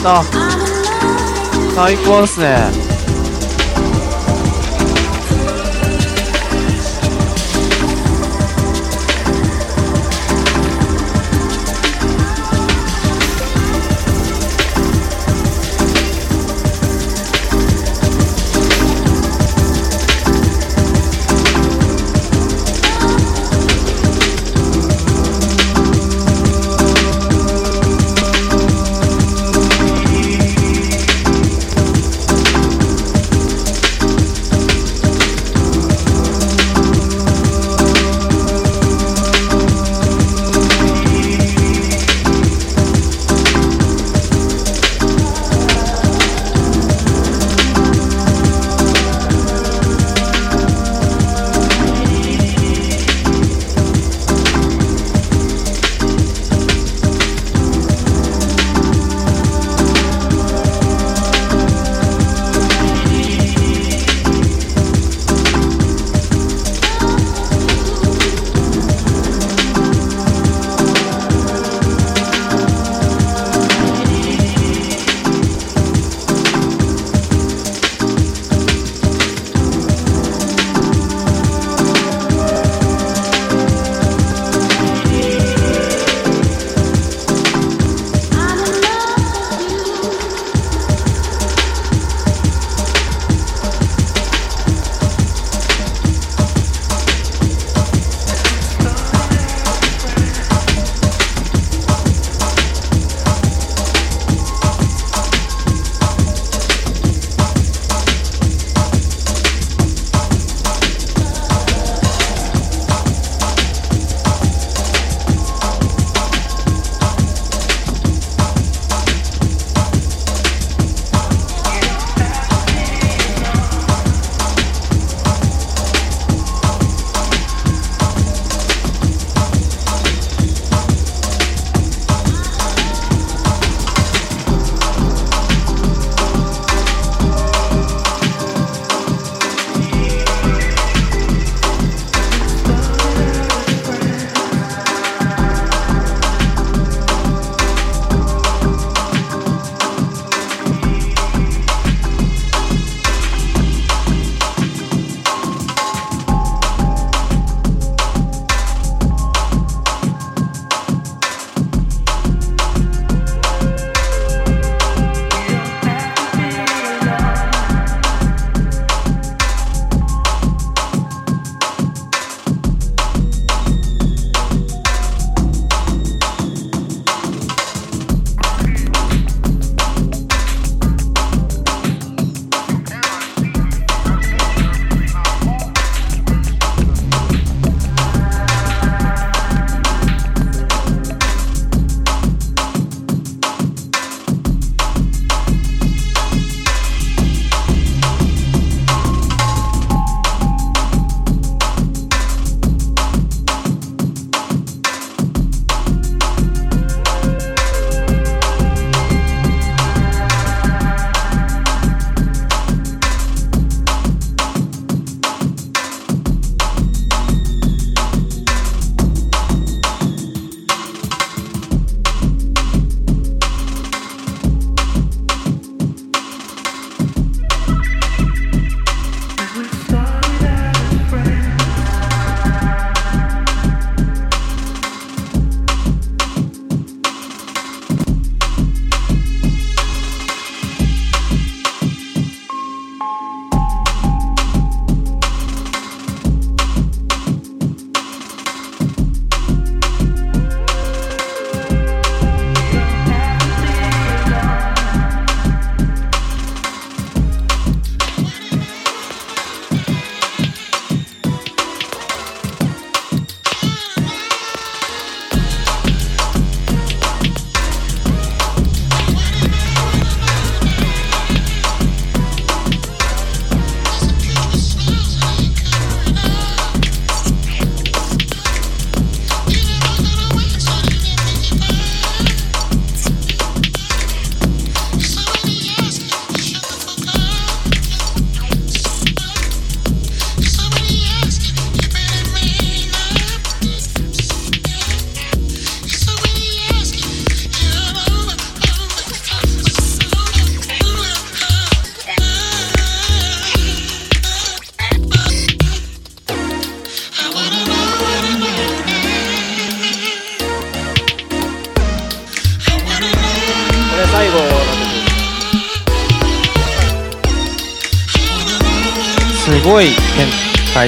B: った。最高っすね。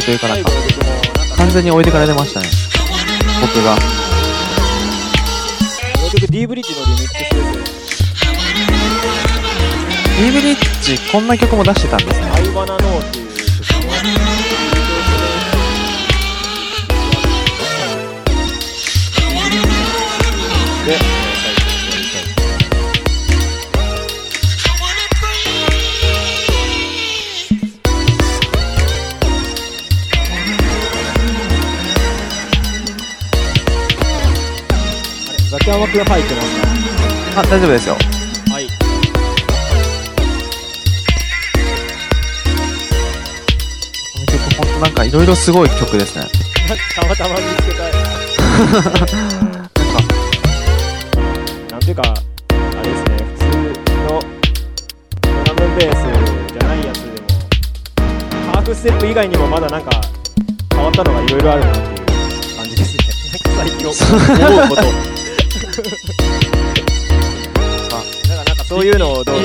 B: というかなんか。
C: す
B: ごい曲ですね。
C: たまたま見つけた
B: なんか、
C: なんていうか、あれですね、普通のドラムベースじゃないやつでも、ハーフステップ以外にもまだなんか変わったのがいろいろあるなっていう感じですね。な んか最近思うこと。だからなんかそういうのをどう？ぞ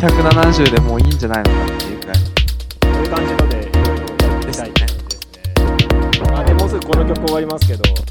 B: BM170 でもういいんじゃないのか
C: 終わりますけど、